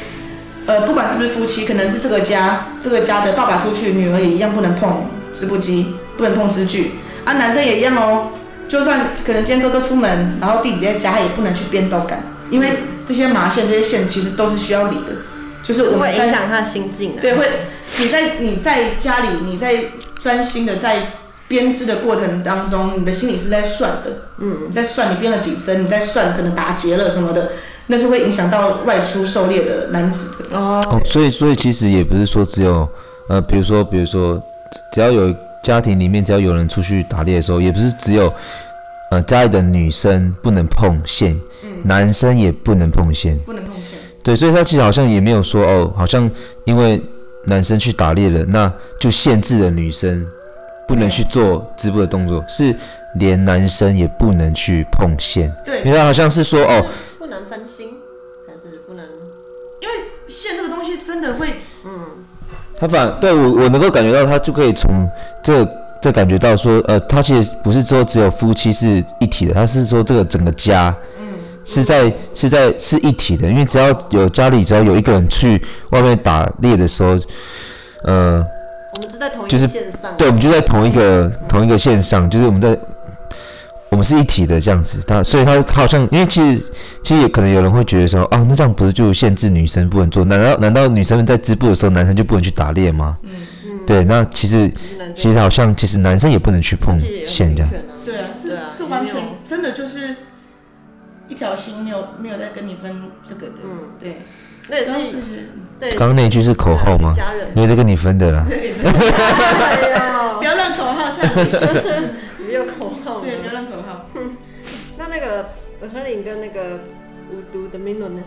呃，不管是不是夫妻，可能是这个家这个家的爸爸出去，女儿也一样不能碰织布机，不能碰织具。啊，男生也一样哦，就算可能今天哥哥出门，然后弟弟在家，也不能去编豆干，因为。这些麻线、这些线其实都是需要理的，就是我会影响他的心境。对，会你在你在家里，你在专心的在编织的过程当中，你的心里是在算的。嗯，在算你编了几针，你在算可能打结了什么的，那是会影响到外出狩猎的男子的。哦，所以所以其实也不是说只有呃，比如说比如说，只要有家庭里面只要有人出去打猎的时候，也不是只有呃家里的女生不能碰线。男生也不能碰线，不能碰线。对，所以他其实好像也没有说哦，好像因为男生去打猎了，那就限制了女生不能去做织布的动作，是连男生也不能去碰线。对，你看好像是说哦，不能分心，还是不能？因为线这个东西真的会，嗯，他反对我我能够感觉到他就可以从这这感觉到说，呃，他其实不是说只有夫妻是一体的，他是说这个整个家。是在是在是一体的，因为只要有家里只要有一个人去外面打猎的时候，呃，我们就在同一个线上，对，我们就在同一个同一个线上，就是我们在我们是一体的这样子。他所以他他好像因为其实其实也可能有人会觉得说啊，那这样不是就限制女生不能做？难道难道女生们在织布的时候，男生就不能去打猎吗？嗯嗯，对，那其实其实好像其实男生也不能去碰线这样。对条心没有没有在跟你分这个的，嗯，对，那也是，对。刚刚那句是口号吗？没有在跟你分的啦。[LAUGHS] 不要乱口号，像你说，没有口号。对，不要乱口号。那那个本和岭跟那个无毒的明伦呢？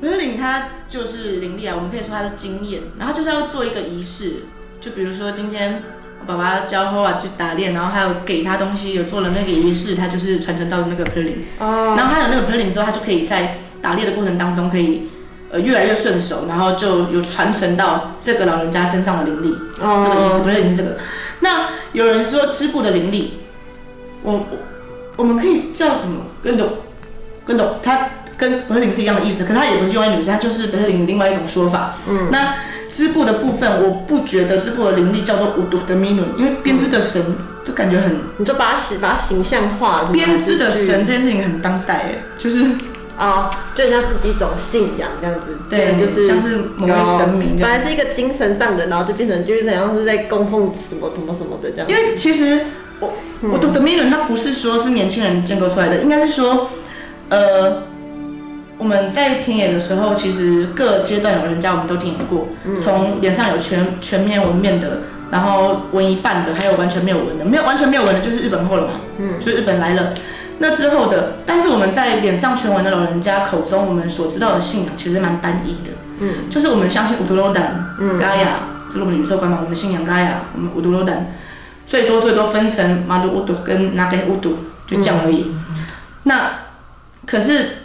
本和岭他就是灵力啊，我们可以说他是经验，然后就是要做一个仪式，就比如说今天。爸爸教后啊去打猎，然后还有给他东西，有做了那个仪式，他就是传承到那个 p e r l i n 哦。然后他有那个 p e r l i n 之后，他就可以在打猎的过程当中可以呃越来越顺手，然后就有传承到这个老人家身上的灵力。哦。这个意思 p e r l i n 这个。那有人说织布的灵力，我我我们可以叫什么？跟懂跟懂，它跟 p e r l i n 是一样的意思，可它也不是用在女生，它就是 p e r l i n 另外一种说法。嗯。那。织布的部分，我不觉得织布的灵力叫做无毒的米努，因为编织的神就感觉很，你就把它形把它形象化。编织的神这件事情很当代哎，就是啊，就像是一种信仰这样子，对，就是像是某位神明，本来是一个精神上的，然后就变成就是好像是在供奉什么什么什么的这样。因为其实我我读的米努，它不是说是年轻人建构出来的，应该是说，呃。我们在田野的时候，其实各阶段有人家我们都听过，从脸上有全全面纹面的，然后纹一半的，还有完全没有纹的，没有完全没有纹的，就是日本货了嘛，嗯，就是日本来了。那之后的，但是我们在脸上全纹的老人家口中，我们所知道的信仰其实蛮单一的，嗯，就是我们相信乌图罗丹、嗯。嘎雅，这是我们宇宙观嘛，我们的信仰嘎雅，我们乌图罗丹，最多最多分成马杜乌杜跟拿根乌杜，就这样而已。那可是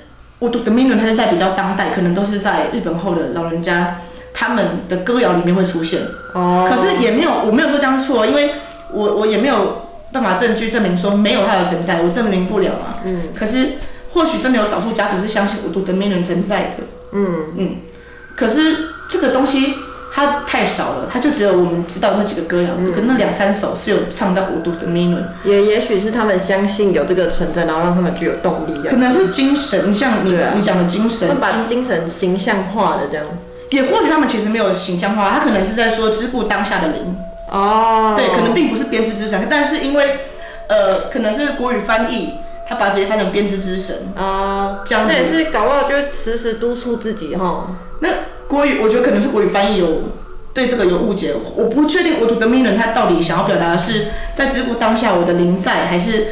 乌杜的命运，它是在比较当代，可能都是在日本后的老人家他们的歌谣里面会出现。哦，可是也没有，我没有说这样错，因为我我也没有办法证据证明说没有它的存在，我证明不了嘛。嗯可是或许真的有少数家族是相信我读的命运存在的，嗯嗯。可是这个东西它太少了，它就只有我们知道那几个歌谣，嗯可能那两三首是有唱到五度的命运，也也许是他们相信有这个存在，然后让他们具有动力。可能是精神，像你、啊你讲的精神他，把精神形象化的这样。也或许他们其实没有形象化，他可能是在说只顾当下的灵。哦，对，可能并不是编织之神，但是因为呃，可能是国语翻译，他把直接翻成编织之神。啊，这样子那也是搞不好就时时督促自己哈。那国语，我觉得可能是国语翻译有对这个有误解，我不确定我读的 m i n 他到底想要表达的是在知乎当下我的灵在，还是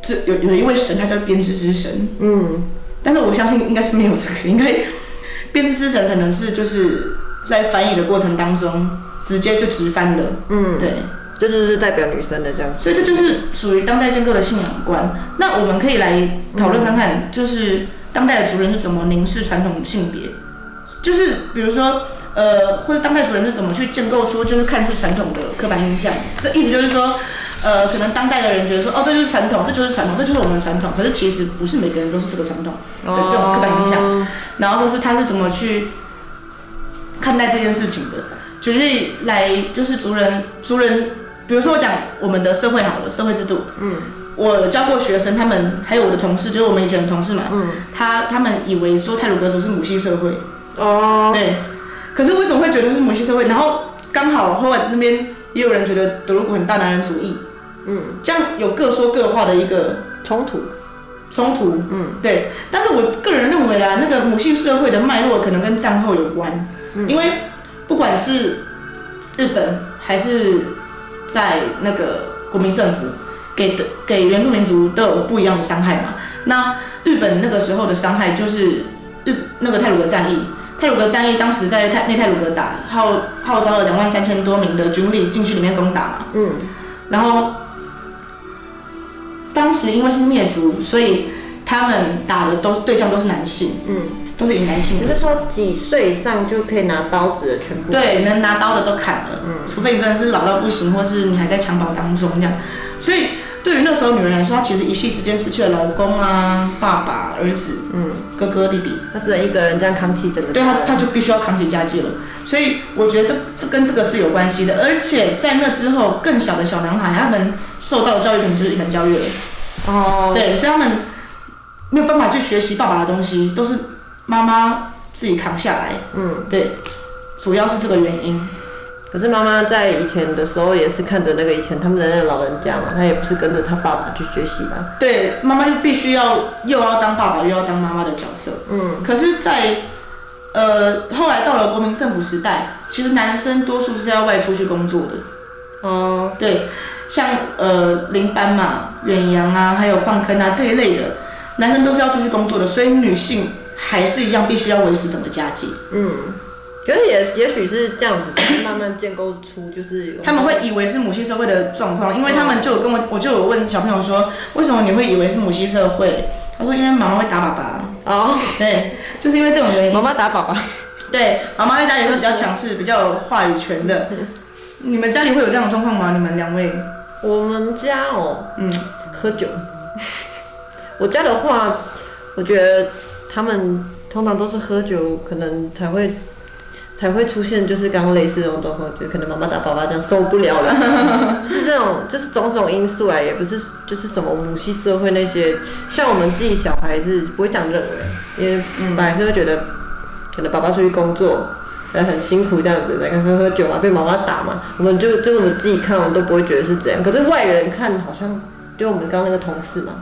这有有一位神，他叫编织之神。嗯，但是我相信应该是没有这个，应该编织之神可能是就是在翻译的过程当中直接就直翻了。嗯对。这就是代表女生的这样子。所以这就是属于当代建构的信仰观。那我们可以来讨论看看，就是当代的族人是怎么凝视传统性别，就是比如说，呃，或者当代族人是怎么去建构出就是看似传统的刻板印象。这意思就是说，呃，可能当代的人觉得说，哦，这就是传统，这就是传统，这就是我们的传统。可是其实不是每个人都是这个传统的这种刻板印象。哦然后或是他是怎么去看待这件事情的。举例来，就是族人，族人，比如说我讲我们的社会好了，社会制度，嗯我教过学生，他们还有我的同事，就是我们以前的同事嘛，嗯，他他们以为说泰鲁格族是母系社会，哦，对，可是为什么会觉得是母系社会？然后刚好后来那边也有人觉得德鲁古很大男人主义，嗯，这样有各说各话的一个冲突，冲突，嗯。对，但是我个人认为啦，那个母系社会的脉络可能跟战后有关，嗯。因为不管是日本还是在那个国民政府给的给原住民族都有不一样的伤害嘛。那日本那个时候的伤害就是日那个泰鲁的战役，泰鲁格战役当时在泰内泰鲁格打，号号召了两万三千多名的军力进去里面攻打嘛。嗯然后当时因为是灭族，所以他们打的都是对象都是男性，嗯，都是以男性为你是说几岁以上就可以拿刀子的全部？，对，能拿刀的都砍了，嗯除非你真的是老到不行，或是你还在襁褓当中这样。所以对于那时候女人来说，她其实一夕之间失去了老公啊、爸爸、儿子、嗯，哥哥、弟弟，他只能一个人这样扛起整个。对他，他就必须要扛起家计了。所以我觉得这这跟这个是有关系的，而且在那之后，更小的小男孩他们受到的教育可能就是一本教育了。哦，，对，所以他们没有办法去学习爸爸的东西，都是妈妈自己扛下来。嗯，对，主要是这个原因。可是妈妈在以前的时候也是看着那个以前他们的那个老人家嘛，她也不是跟着她爸爸去学习的啊。对，妈妈就必须要又要当爸爸又要当妈妈的角色。嗯可是在，呃后来到了国民政府时代，其实男生多数是要外出去工作的。哦，对，像呃林班嘛、远洋啊，还有矿坑啊这一类的，男生都是要出去工作的，所以女性还是一样必须要维持整个家计。嗯，可是也也许是这样子，才慢慢建构出就是有他们会以为是母系社会的状况，因为他们就有跟我，我就有问小朋友说，为什么你会以为是母系社会？他说因为妈妈会打爸爸，哦，对，就是因为这种原因。妈妈打宝宝。对，妈妈在家里会比较强势，比较有话语权的。[LAUGHS] 你们家里会有这样的状况吗？你们两位？我们家哦，嗯，喝酒。[LAUGHS] 我家的话，我觉得他们通常都是喝酒，可能才会才会出现，就是刚刚类似这种状况，就可能妈妈打爸爸这样受不了了，[LAUGHS] 是这种，就是种种因素啊，也不是就是什么母系社会那些，像我们自己小孩是不会这样认为，因为本来是会觉得，可能爸爸出去工作。呃很辛苦这样子，在喝喝酒嘛，被妈妈打嘛，我们就就我们自己看，我们都不会觉得是这样。可是外人看好像，就我们刚刚那个同事嘛，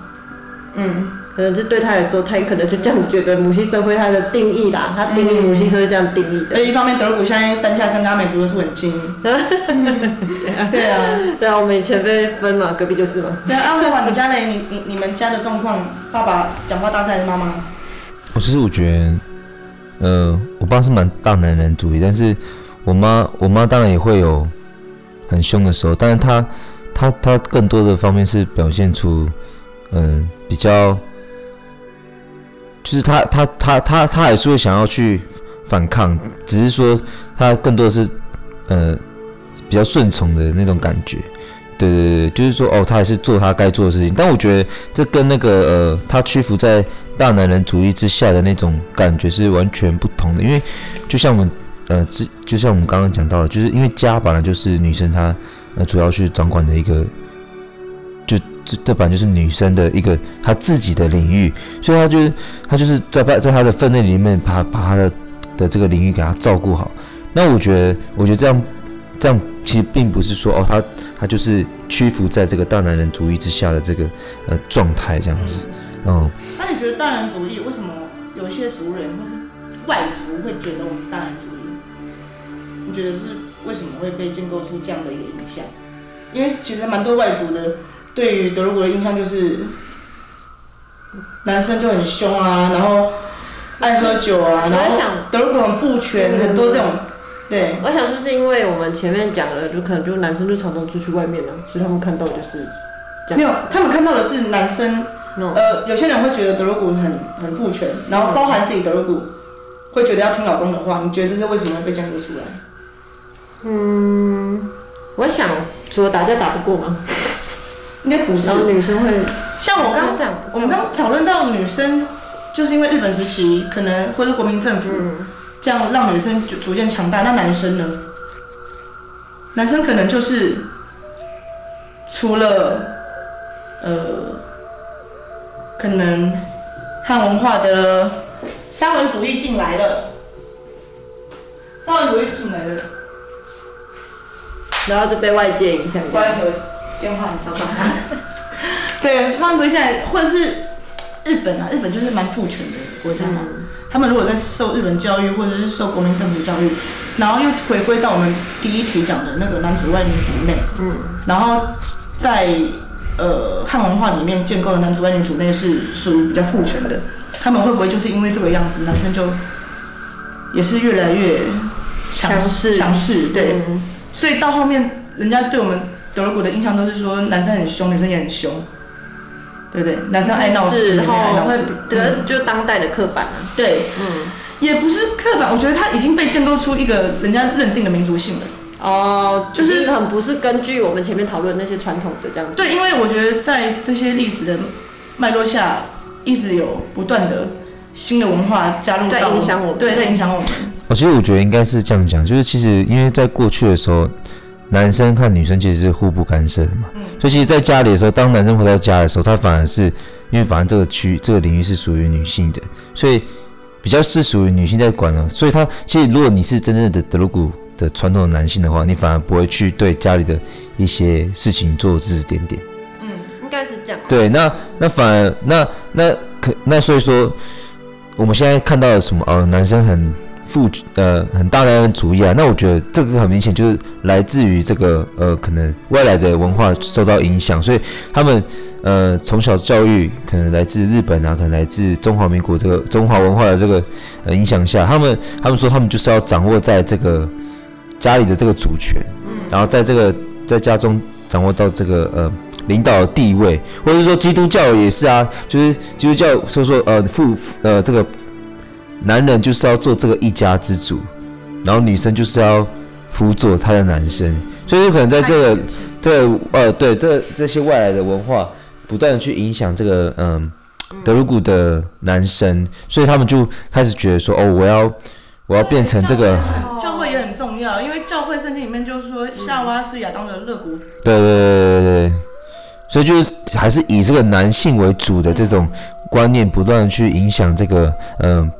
嗯，可能是对他来说，他也可能就这样觉得母系社会它的定义啦，他定义母系社会这样定义的。而一方面，德鲁古现在单价跟阿美族都是很精。[LAUGHS] 对啊，对啊，我们以前被分嘛，隔壁就是嘛。对啊，阿慧华，你家嘞？你你你们家的状况，爸爸讲话大声还是妈妈？我其实我觉得，呃，我爸是蛮大男人主义，但是我妈我妈当然也会有很凶的时候，但是她她她更多的方面是表现出，嗯、比较。就是他他他他他还是会想要去反抗，只是说他更多的是呃比较顺从的那种感觉。对对对，就是说哦，他还是做他该做的事情。但我觉得这跟那个呃他屈服在大男人主义之下的那种感觉是完全不同的。因为就像我们呃，之就像我们刚刚讲到的，就是因为家本来就是女生她呃主要去掌管的一个。就这这本来就是女生的一个她自己的领域，所以她就是她就是在在在她的分内里面把把她的的这个领域给她照顾好。那我觉得，我觉得这样这样其实并不是说哦，她她就是屈服在这个大男人主义之下的这个呃状态这样子。嗯，那你觉得大男人主义为什么有一些族人或是外族会觉得我们大男人主义？你觉得是为什么会被建构出这样的一个影响？因为其实蛮多外族的。对于德鲁古的印象就是，男生就很凶啊，然后爱喝酒啊，然后德鲁古很父权，很多这种。对，我想是不是因为我们前面讲了，就可能就男生就常常出去外面了，所以他们看到就是这样。没有，他们看到的是男生，呃，有些人会觉得德鲁古很很父权，然后包含自己德鲁古会觉得要听老公的话，你觉得这是为什么会被建构出来？嗯，我想除了打架打不过吗？应该不是。然后女生会像我刚我们刚讨论到女生，就是因为日本时期可能或者国民政府这样让女生逐逐渐强大，那男生呢？男生可能就是除了呃，可能汉文化的沙文主义进来了，沙文主义进来了，然后就被外界影响。电话你稍等。[LAUGHS] 对，沙文主义现在或者是日本啊，日本就是蛮父权的国家嘛。他们如果在受日本教育，或者是受国民政府教育，然后又回归到我们第一题讲的那个男子外女主内，嗯，然后在呃汉文化里面建构的男子外女主内是属于比较父权的，他们会不会就是因为这个样子，男生就也是越来越强势强势？对，所以到后面人家对我们德国的印象都是说男生很凶，女生也很凶。对不对？男生爱闹事，女生爱闹事，得就当代的刻板啊。对，嗯，也不是刻板，我觉得他已经被建构出一个人家认定的民族性了。哦，就是很不是根据我们前面讨论那些传统的这样子。对，因为我觉得在这些历史的脉络下，一直有不断的新的文化加入，在影响我们。对，在影响我们。我其实我觉得应该是这样讲，就是其实因为在过去的时候。男生和女生其实是互不干涉的嘛，所以其实在家里的时候，当男生回到家的时候，他反而是因为反正这个区这个领域是属于女性的，所以比较是属于女性在管了。所以他其实如果你是真正的德鲁古的传统的男性的话，你反而不会去对家里的一些事情做指指点点。嗯，应该是这样。对，那那反而那那可那所以说，我们现在看到了什么？哦，男生很。父呃很大男人主义啊，那我觉得这个很明显就是来自于这个呃可能外来的文化受到影响，所以他们呃从小教育可能来自日本啊，可能来自中华民国这个中华文化的这个呃影响下，他们他们说他们就是要掌握在这个家里的这个主权，然后在这个在家中掌握到这个呃领导的地位，或者是说基督教也是啊，就是基督教说说呃父呃这个。男人就是要做这个一家之主，然后女生就是要辅佐他的男生，所以可能在这个这个呃对这这些外来的文化不断的去影响这个嗯德鲁古的男生，所以他们就开始觉得说哦我要我要变成这个教会。也很重要，因为教会圣经里面就是说夏娃是亚当的肋骨，对对对对对，所以就是还是以这个男性为主的这种观念不断的去影响这个嗯。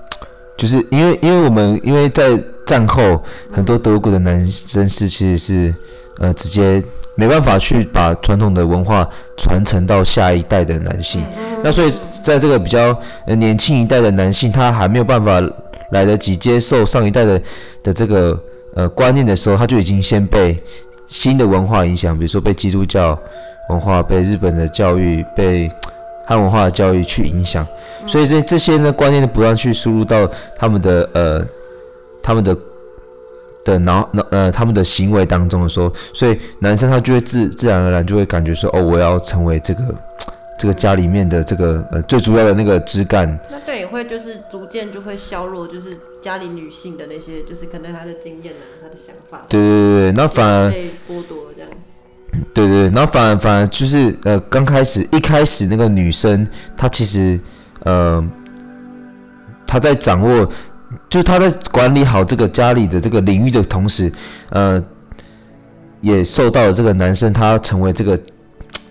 就是因为，因为我们因为在战后很多德国的男生是其实是呃直接没办法去把传统的文化传承到下一代的男性。那所以在这个比较呃年轻一代的男性，他还没有办法来得及接受上一代的的这个呃观念的时候，他就已经先被新的文化影响，比如说被基督教文化、被日本的教育、被汉文化的教育去影响，所以这这些呢观念不断去输入到他们的呃他们的的脑脑呃他们的行为当中的时候，所以男生他就会自自然而然就会感觉说，哦，我要成为这个这个家里面的这个呃最主要的那个枝干，那对也会就是逐渐就会削弱，就是家里女性的那些，就是可能她的经验啊，她的想法，对对对对，那反而被剥夺这样。对对，然后反而反而就是呃，刚开始一开始那个女生，她其实呃，他在掌握，就是她在管理好这个家里的这个领域的同时，呃，也受到了这个男生他成为这个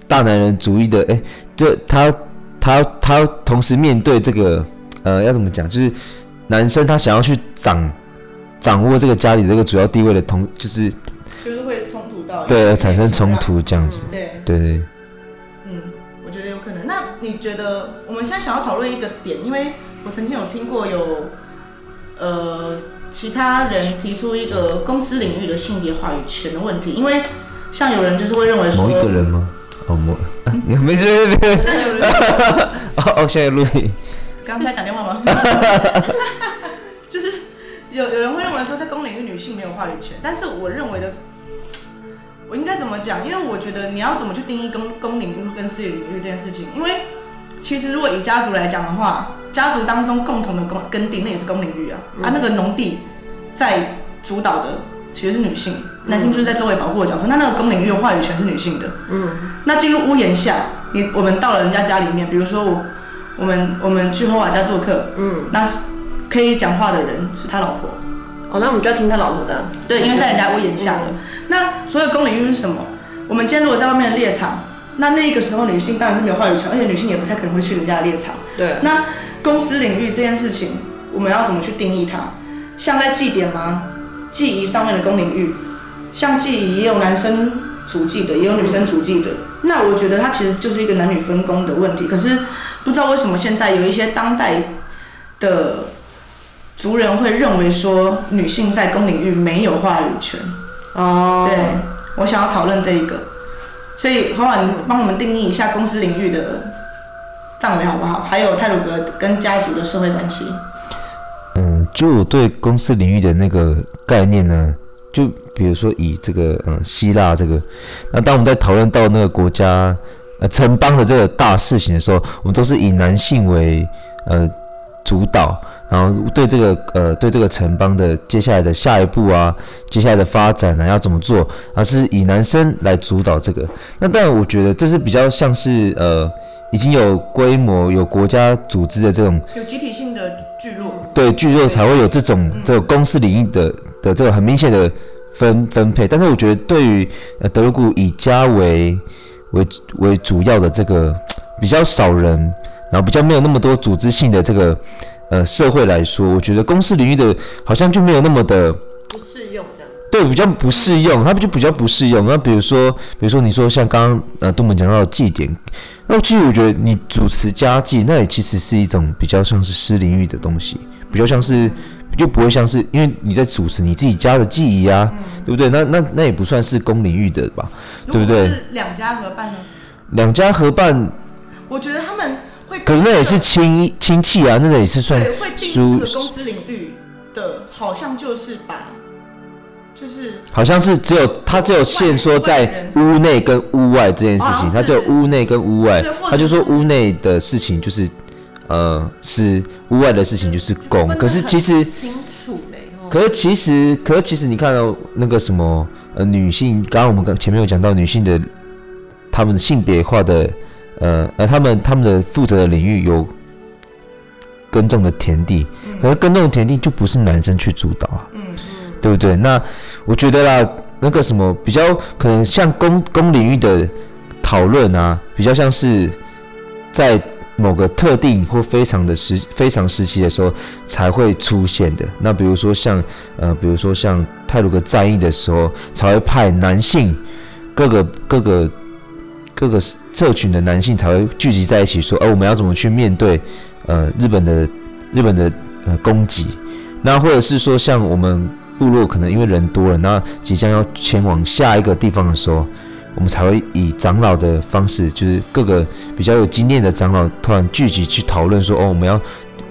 大男人主义的，哎，这他他他同时面对这个呃，要怎么讲，就是男生他想要去掌掌握这个家里这个主要地位的同，就是就是会冲突到对而产生冲突这样子，对，对对。你觉得我们现在想要讨论一个点，因为我曾经有听过有呃其他人提出一个公司领域的性别话语权的问题，因为像有人就是会认为说某一个人吗？哦，某，啊、没事没事没事。像有人哦哦，现在录音。刚才讲电话吗？[LAUGHS] [LAUGHS] 就是有有人会认为说，在公领域女性没有话语权，但是我认为的，我应该怎么讲？因为我觉得你要怎么去定义公公领域跟私领域这件事情，因为其实如果以家族来讲的话，家族当中共同的耕耕地那也是公领域啊，啊那个农地在主导的其实是女性，男性就是在周围保护的角色，那那个公领域的话语权是女性的。嗯，那进入屋檐下，你我们到了人家家里面，比如说我我们我们去侯瓦家做客，嗯，那可以讲话的人是他老婆，哦，那我们就要听他老婆的。对，因为在人家屋檐下了。那所有公领域是什么？我们今天如果在外面的猎场，那那个时候女性当然是没有话语权，而且女性也不太可能会去人家的猎场。对，那公司领域这件事情，我们要怎么去定义它？像在祭典吗？祭仪上面的公领域，像祭仪也有男生主祭的，也有女生主祭的。那我觉得它其实就是一个男女分工的问题。可是不知道为什么现在有一些当代的族人会认为说，女性在公领域没有话语权。哦，对，我想要讨论这一个，所以华婉帮我们定义一下公司领域的范围好不好？还有泰鲁格跟家族的社会关系。嗯，就我对公司领域的那个概念呢，就比如说以这个嗯希腊这个，那当我们在讨论到那个国家呃城邦的这个大事情的时候，我们都是以男性为呃主导，然后对这个呃对这个城邦的接下来的下一步啊，接下来的发展啊要怎么做，而是以男生来主导这个。那当然，我觉得这是比较像是呃已经有规模、有国家组织的这种有集体性的聚落，对聚落才会有这种这个公司领域的的这个很明显的分分配。但是我觉得对于呃德鲁古以家为为为主要的这个比较少人，然后比较没有那么多组织性的这个呃社会来说，我觉得公司领域的好像就没有那么的。不适用这样。对，比较不适用，它就比较不适用。那比如说，比如说你说像刚刚呃东门讲到的祭典，那其实我觉得你主持家祭，那也其实是一种比较像是私领域的东西，比较像是就不会像是因为你在主持你自己家的记忆啊，对不对？那那那也不算是公领域的吧，对不对？两家合办呢？两家合办，我觉得他们会，可是那也是亲亲戚啊，那也是算对，会定属这个公司领域的，好像就是把，就是好像是只有他只有限说在屋内跟屋外这件事情，他只有屋内跟屋外他就说屋内的事情就是呃是屋外的事情就是公，可是其实可是其实可是其实你看到那个什么呃女性，刚刚我们刚前面有讲到女性的她们性别化的呃而他们他们的负责的领域有耕种的田地，可是耕种的田地就不是男生去主导啊。嗯对不对？那我觉得啦，那个什么比较可能像公公领域的讨论啊，比较像是在某个特定或非常的时非常时期的时候才会出现的。那比如说像呃，比如说像泰鲁格战役的时候，才会派男性各个各个各个社群的男性才会聚集在一起，说，哎、我们要怎么去面对呃日本的日本的呃攻击？那或者是说像我们部落可能因为人多了，那即将要前往下一个地方的时候。我们才会以长老的方式，就是各个比较有经验的长老突然聚集去讨论说，哦，我们要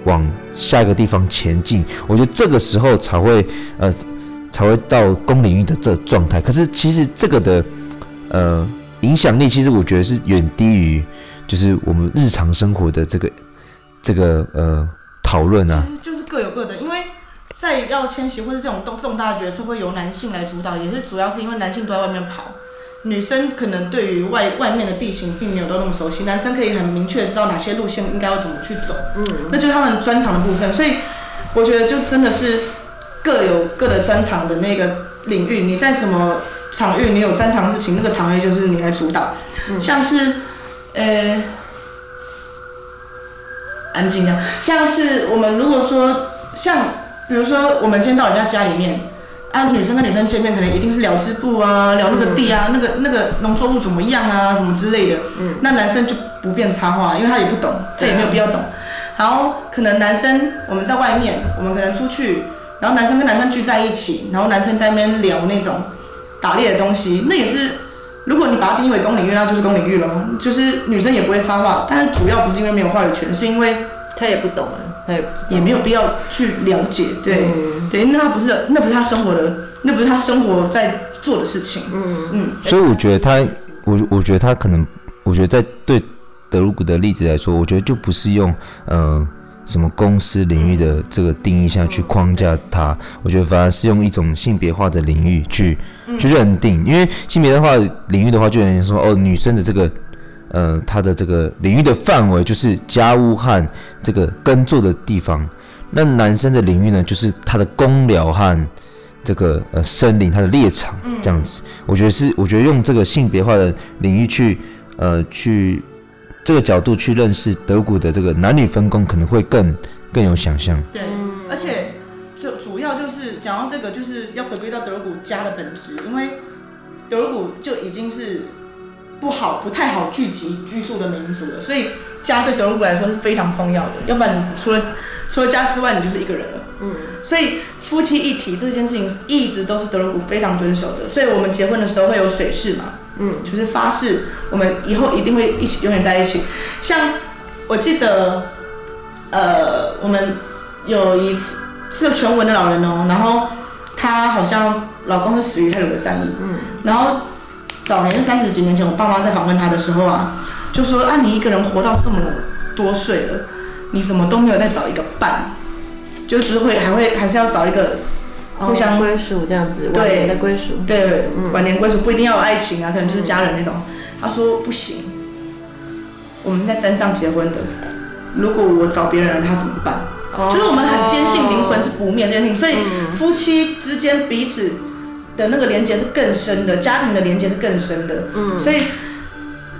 往下一个地方前进。我觉得这个时候才会呃才会到公领域的这状态。可是其实这个的呃影响力，其实我觉得是远低于就是我们日常生活的这个这个呃讨论啊。其实就是各有各的，因为在要迁徙或者这种重重大决策会由男性来主导，也是主要是因为男性都在外面跑。女生可能对于外外面的地形并没有都那么熟悉，男生可以很明确知道哪些路线应该要怎么去走，嗯，那就是他们专长的部分。所以我觉得就真的是各有各的专长的那个领域。你在什么场域，你有专长的事情，那个场域就是你来主导。像是呃，安静啊，像是我们如果说像比如说我们今天到人家家里面。啊，女生跟女生见面，可能一定是聊织布啊，聊那个地啊，那个那个农作物怎么样啊，什么之类的。嗯。那男生就不便插话，因为他也不懂，他也没有必要懂。然后可能男生我们在外面，我们可能出去，然后男生跟男生聚在一起，然后男生在那边聊那种打猎的东西，那也是，如果你把它定义为公领域，那就是公领域了，就是女生也不会插话，但是主要不是因为没有话语权，是因为她也不懂啊。她也也没有必要去了解，对，对，那他不是，那不是她生活的，那不是她生活在做的事情，嗯嗯。所以我觉得她，我我觉得她可能，我觉得在对德鲁古的例子来说，我觉得就不是用呃什么公司领域的这个定义下去框架它，我觉得反而是用一种性别化的领域去去认定，因为性别化领域的话，就有人说哦，女生的这个。呃，她的这个领域的范围就是家务和这个耕作的地方。那男生的领域呢，就是他的公寮和这个呃森林，他的猎场这样子。我觉得是，我觉得用这个性别化的领域去呃去这个角度去认识德古的这个男女分工，可能会更更有想象。对，而且就主要就是讲到这个，就是要回归到德古家的本质，因为德古就已经是。不好，不太好聚集居住的民族了，所以家对德鲁古来说是非常重要的。要不然，你除了除了家之外，你就是一个人了。嗯，所以夫妻一体这件事情一直都是德鲁古非常遵守的。所以我们结婚的时候会有水誓嘛，嗯，就是发誓我们以后一定会一起永远在一起。像我记得，呃，我们有一次是全文的老人哦，然后他好像老公是死于他有个战役，嗯，然后。早年三十几年前，我爸妈在访问他的时候啊，就说啊，你一个人活到这么多岁了，你怎么都没有再找一个伴？就是会还会还是要找一个互相归属这样子，晚年的归属。对，晚年归属不一定要有爱情啊，可能就是家人那种。他说不行，我们在山上结婚的，如果我找别人了，他怎么办？就是我们很坚信灵魂是不灭坚信，所以夫妻之间彼此。的那个连接是更深的，家庭的连接是更深的，嗯，所以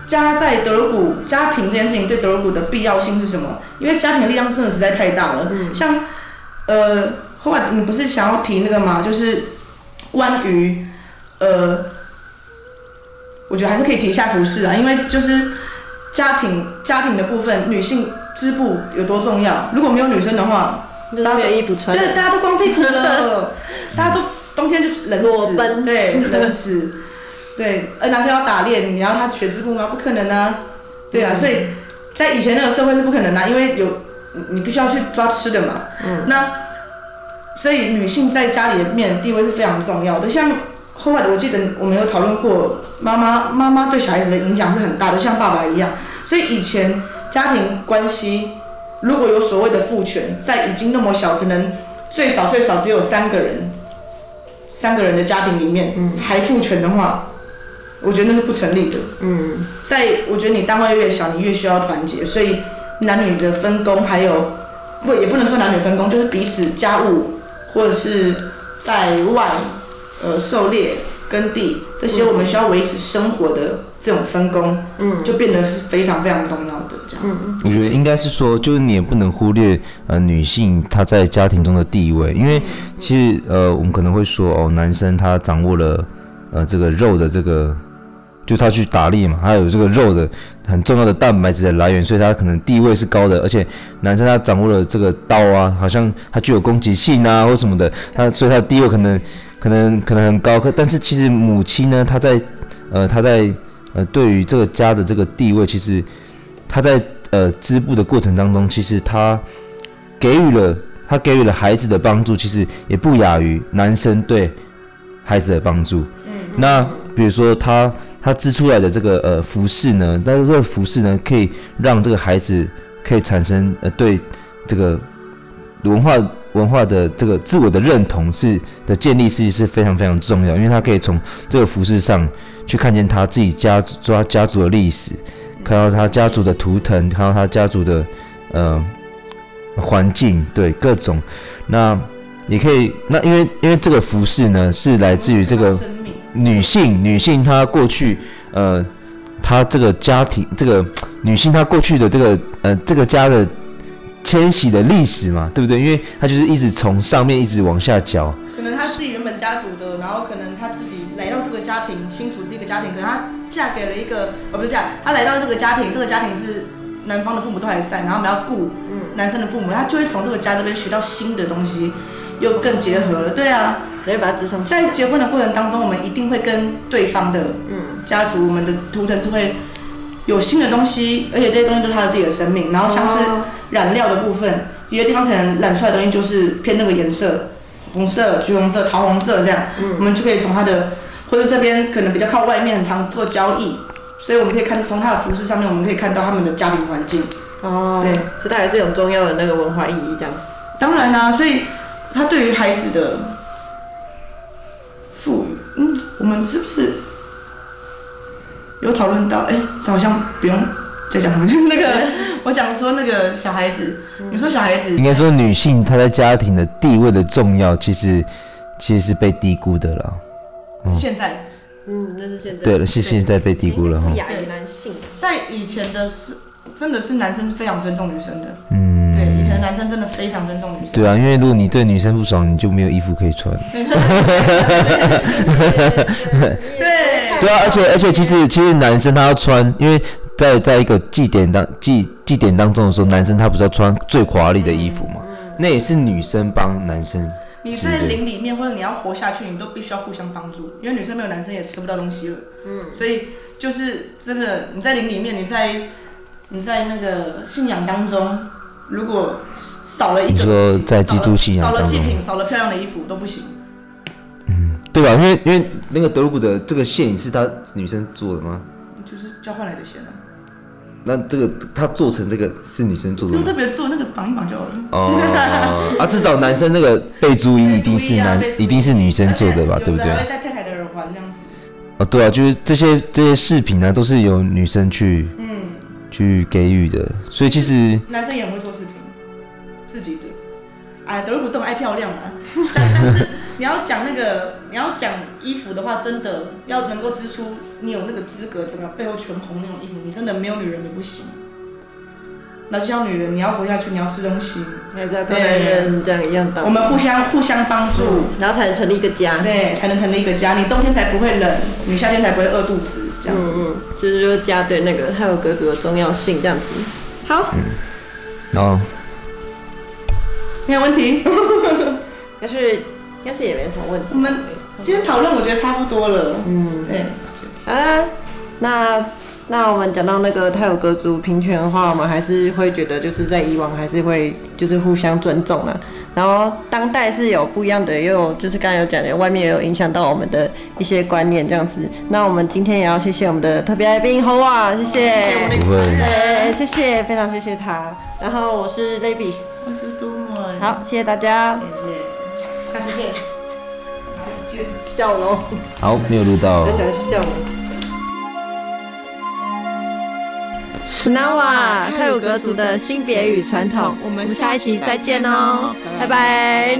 家在德古家庭这件事情对德古的必要性是什么？因为家庭的力量真的实在太大了，嗯，像呃后来你不是想要提那个吗？就是关于呃，我觉得还是可以提一下服饰啊，因为就是家庭家庭的部分，女性织布有多重要？如果没有女生的话，大家没有衣服穿，对，大家都光屁股了，[LAUGHS] 大家都。冬天就冷死，对，冷死，对，而男生要打猎，你要他学织布吗？不可能啊，对啊，所以在以前那个社会是不可能的，因为有你必须要去抓吃的嘛。嗯。那所以女性在家里面地位是非常重要的。像后来我记得我们有讨论过，妈妈妈妈对小孩子的影响是很大的，像爸爸一样。所以以前家庭关系如果有所谓的父权，在已经那么小，可能最少最少只有三个人。三个人的家庭里面，还父权的话，我觉得那是不成立的。嗯，在我觉得你单位越小，你越需要团结，所以男女的分工还有，不也不能说男女分工，就是彼此家务或者是在外，呃，狩猎、耕地这些我们需要维持生活的这种分工，嗯，就变得是非常非常重要的。这样。嗯我觉得应该是说，就是你也不能忽略呃女性她在家庭中的地位，因为其实呃我们可能会说哦，男生他掌握了呃这个肉的这个，就他去打猎嘛，他有这个肉的很重要的蛋白质的来源，所以他可能地位是高的，而且男生他掌握了这个刀啊，好像他具有攻击性啊或什么的，他所以他的地位可能可能可能很高，可但是其实母亲呢，她在呃她在呃对于这个家的这个地位，其实她在呃织布的过程当中，其实她给予了她给予了孩子的帮助，其实也不亚于男生对孩子的帮助。嗯，那比如说他他织出来的这个呃服饰呢，但是这个服饰呢，可以让这个孩子可以产生呃对这个文化文化的这个自我的认同是的建立是是非常非常重要，因为他可以从这个服饰上去看见他自己家抓家族的历史，看到他家族的图腾，看到他家族的呃环境，对各种，那也可以，那因为因为这个服饰呢是来自于这个，女性，女性她过去呃，她这个家庭这个女性她过去的这个呃这个家的迁徙的历史嘛，对不对？因为她就是一直从上面一直往下搅，可能她是原本家族的，然后可能她自己来到这个家庭，新组织一个家庭，可能她嫁给了一个，哦不是嫁，她来到这个家庭，这个家庭是男方的父母都还在，然后我们要顾男生的父母，她就会从这个家这边学到新的东西，又更结合了。对啊，所以把它织上去。在结婚的过程当中，我们一定会跟对方的嗯家族，我们的图腾是会有新的东西，而且这些东西都是他的自己的生命。然后像是染料的部分，有些地方可能染出来的东西就是偏那个颜色，红色、橘红色、桃红色这样，我们就可以从他的或者这边可能比较靠外面，很常做交易，所以我们可以看从他的服饰上面，我们可以看到他们的家庭环境。哦，对，所以它还是有重要的那个文化意义，这样。当然啦、所以他对于孩子的赋予，嗯，我们是不是有讨论到？哎、这好像不用再讲了。[LAUGHS] 那个，我讲说那个小孩子，你说小孩子应该说女性她在家庭的地位的重要，其实其实是被低估的了。现在嗯，那是现在。对了，是现在被低估了哈不。亚于男性。在以前的是真的是男生是非常尊重女生的，嗯，男生真的非常尊重女生。对啊，因为如果你对女生不爽，你就没有衣服可以穿。对，对对啊，而且而且其实其实男生他要穿，因为在在一个祭典当祭祭典当中的时候，男生他不是要穿最华丽的衣服嘛？那也是女生帮男生你在林里面或者你要活下去，你都必须要互相帮助，因为女生没有男生也吃不到东西了。嗯，所以就是真的你在林里面，你在你在那个信仰当中，如果少了一个，你说在基督信仰当中少了祭品，少了漂亮的衣服都不行。嗯对吧？因为因为那个德鲁古的这个线是他女生做的吗？就是交换来的线啊，那这个他做成这个是女生做不用的吗？特别做那个绑一绑就好了。哦，啊，至少男生那个备注衣一定是男一定是女生做的吧，[LAUGHS] 对不对有的？还会戴太太的耳环这样子。哦，对啊，就是这些这些饰品呢，都是由女生去嗯，去给予的，所以其实男生也会做自己的。哎，德鲁古都爱漂亮啊，但但是你要讲那个，你要讲衣服的话，真的要能够织出你有那个资格，整个背后全红那种衣服，你真的没有女人你不行。那就像女人，你要活下去，你要吃东西，还是要跟男人这样一样帮。我们互相互相帮助，然后才能成立一个家。对，才能成立一个家。你冬天才不会冷，你夏天才不会饿肚子，这样子。嗯嗯，这就是家对那个泰有格族的重要性，这样子。好，然后没有问题。[LAUGHS] 但是应该是也没什么问题。我们今天讨论，我觉得差不多了。嗯，对，好啦，那那我们讲到那个泰有格族平权的话，我们还是会觉得就是在以往还是会就是互相尊重啦。然后当代是有不一样的，也有就是刚才有讲的，外面也有影响到我们的一些观念这样子。那我们今天也要谢谢我们的特别来宾侯啊，谢谢。谢谢，非常谢谢他。然后我是 Baby，好，谢谢大家，谢谢，下次见，见，下午。好，没有录到，最喜欢是下午。南瓦泰鲁格族的性别与传统，我们下一集再见哦，拜拜。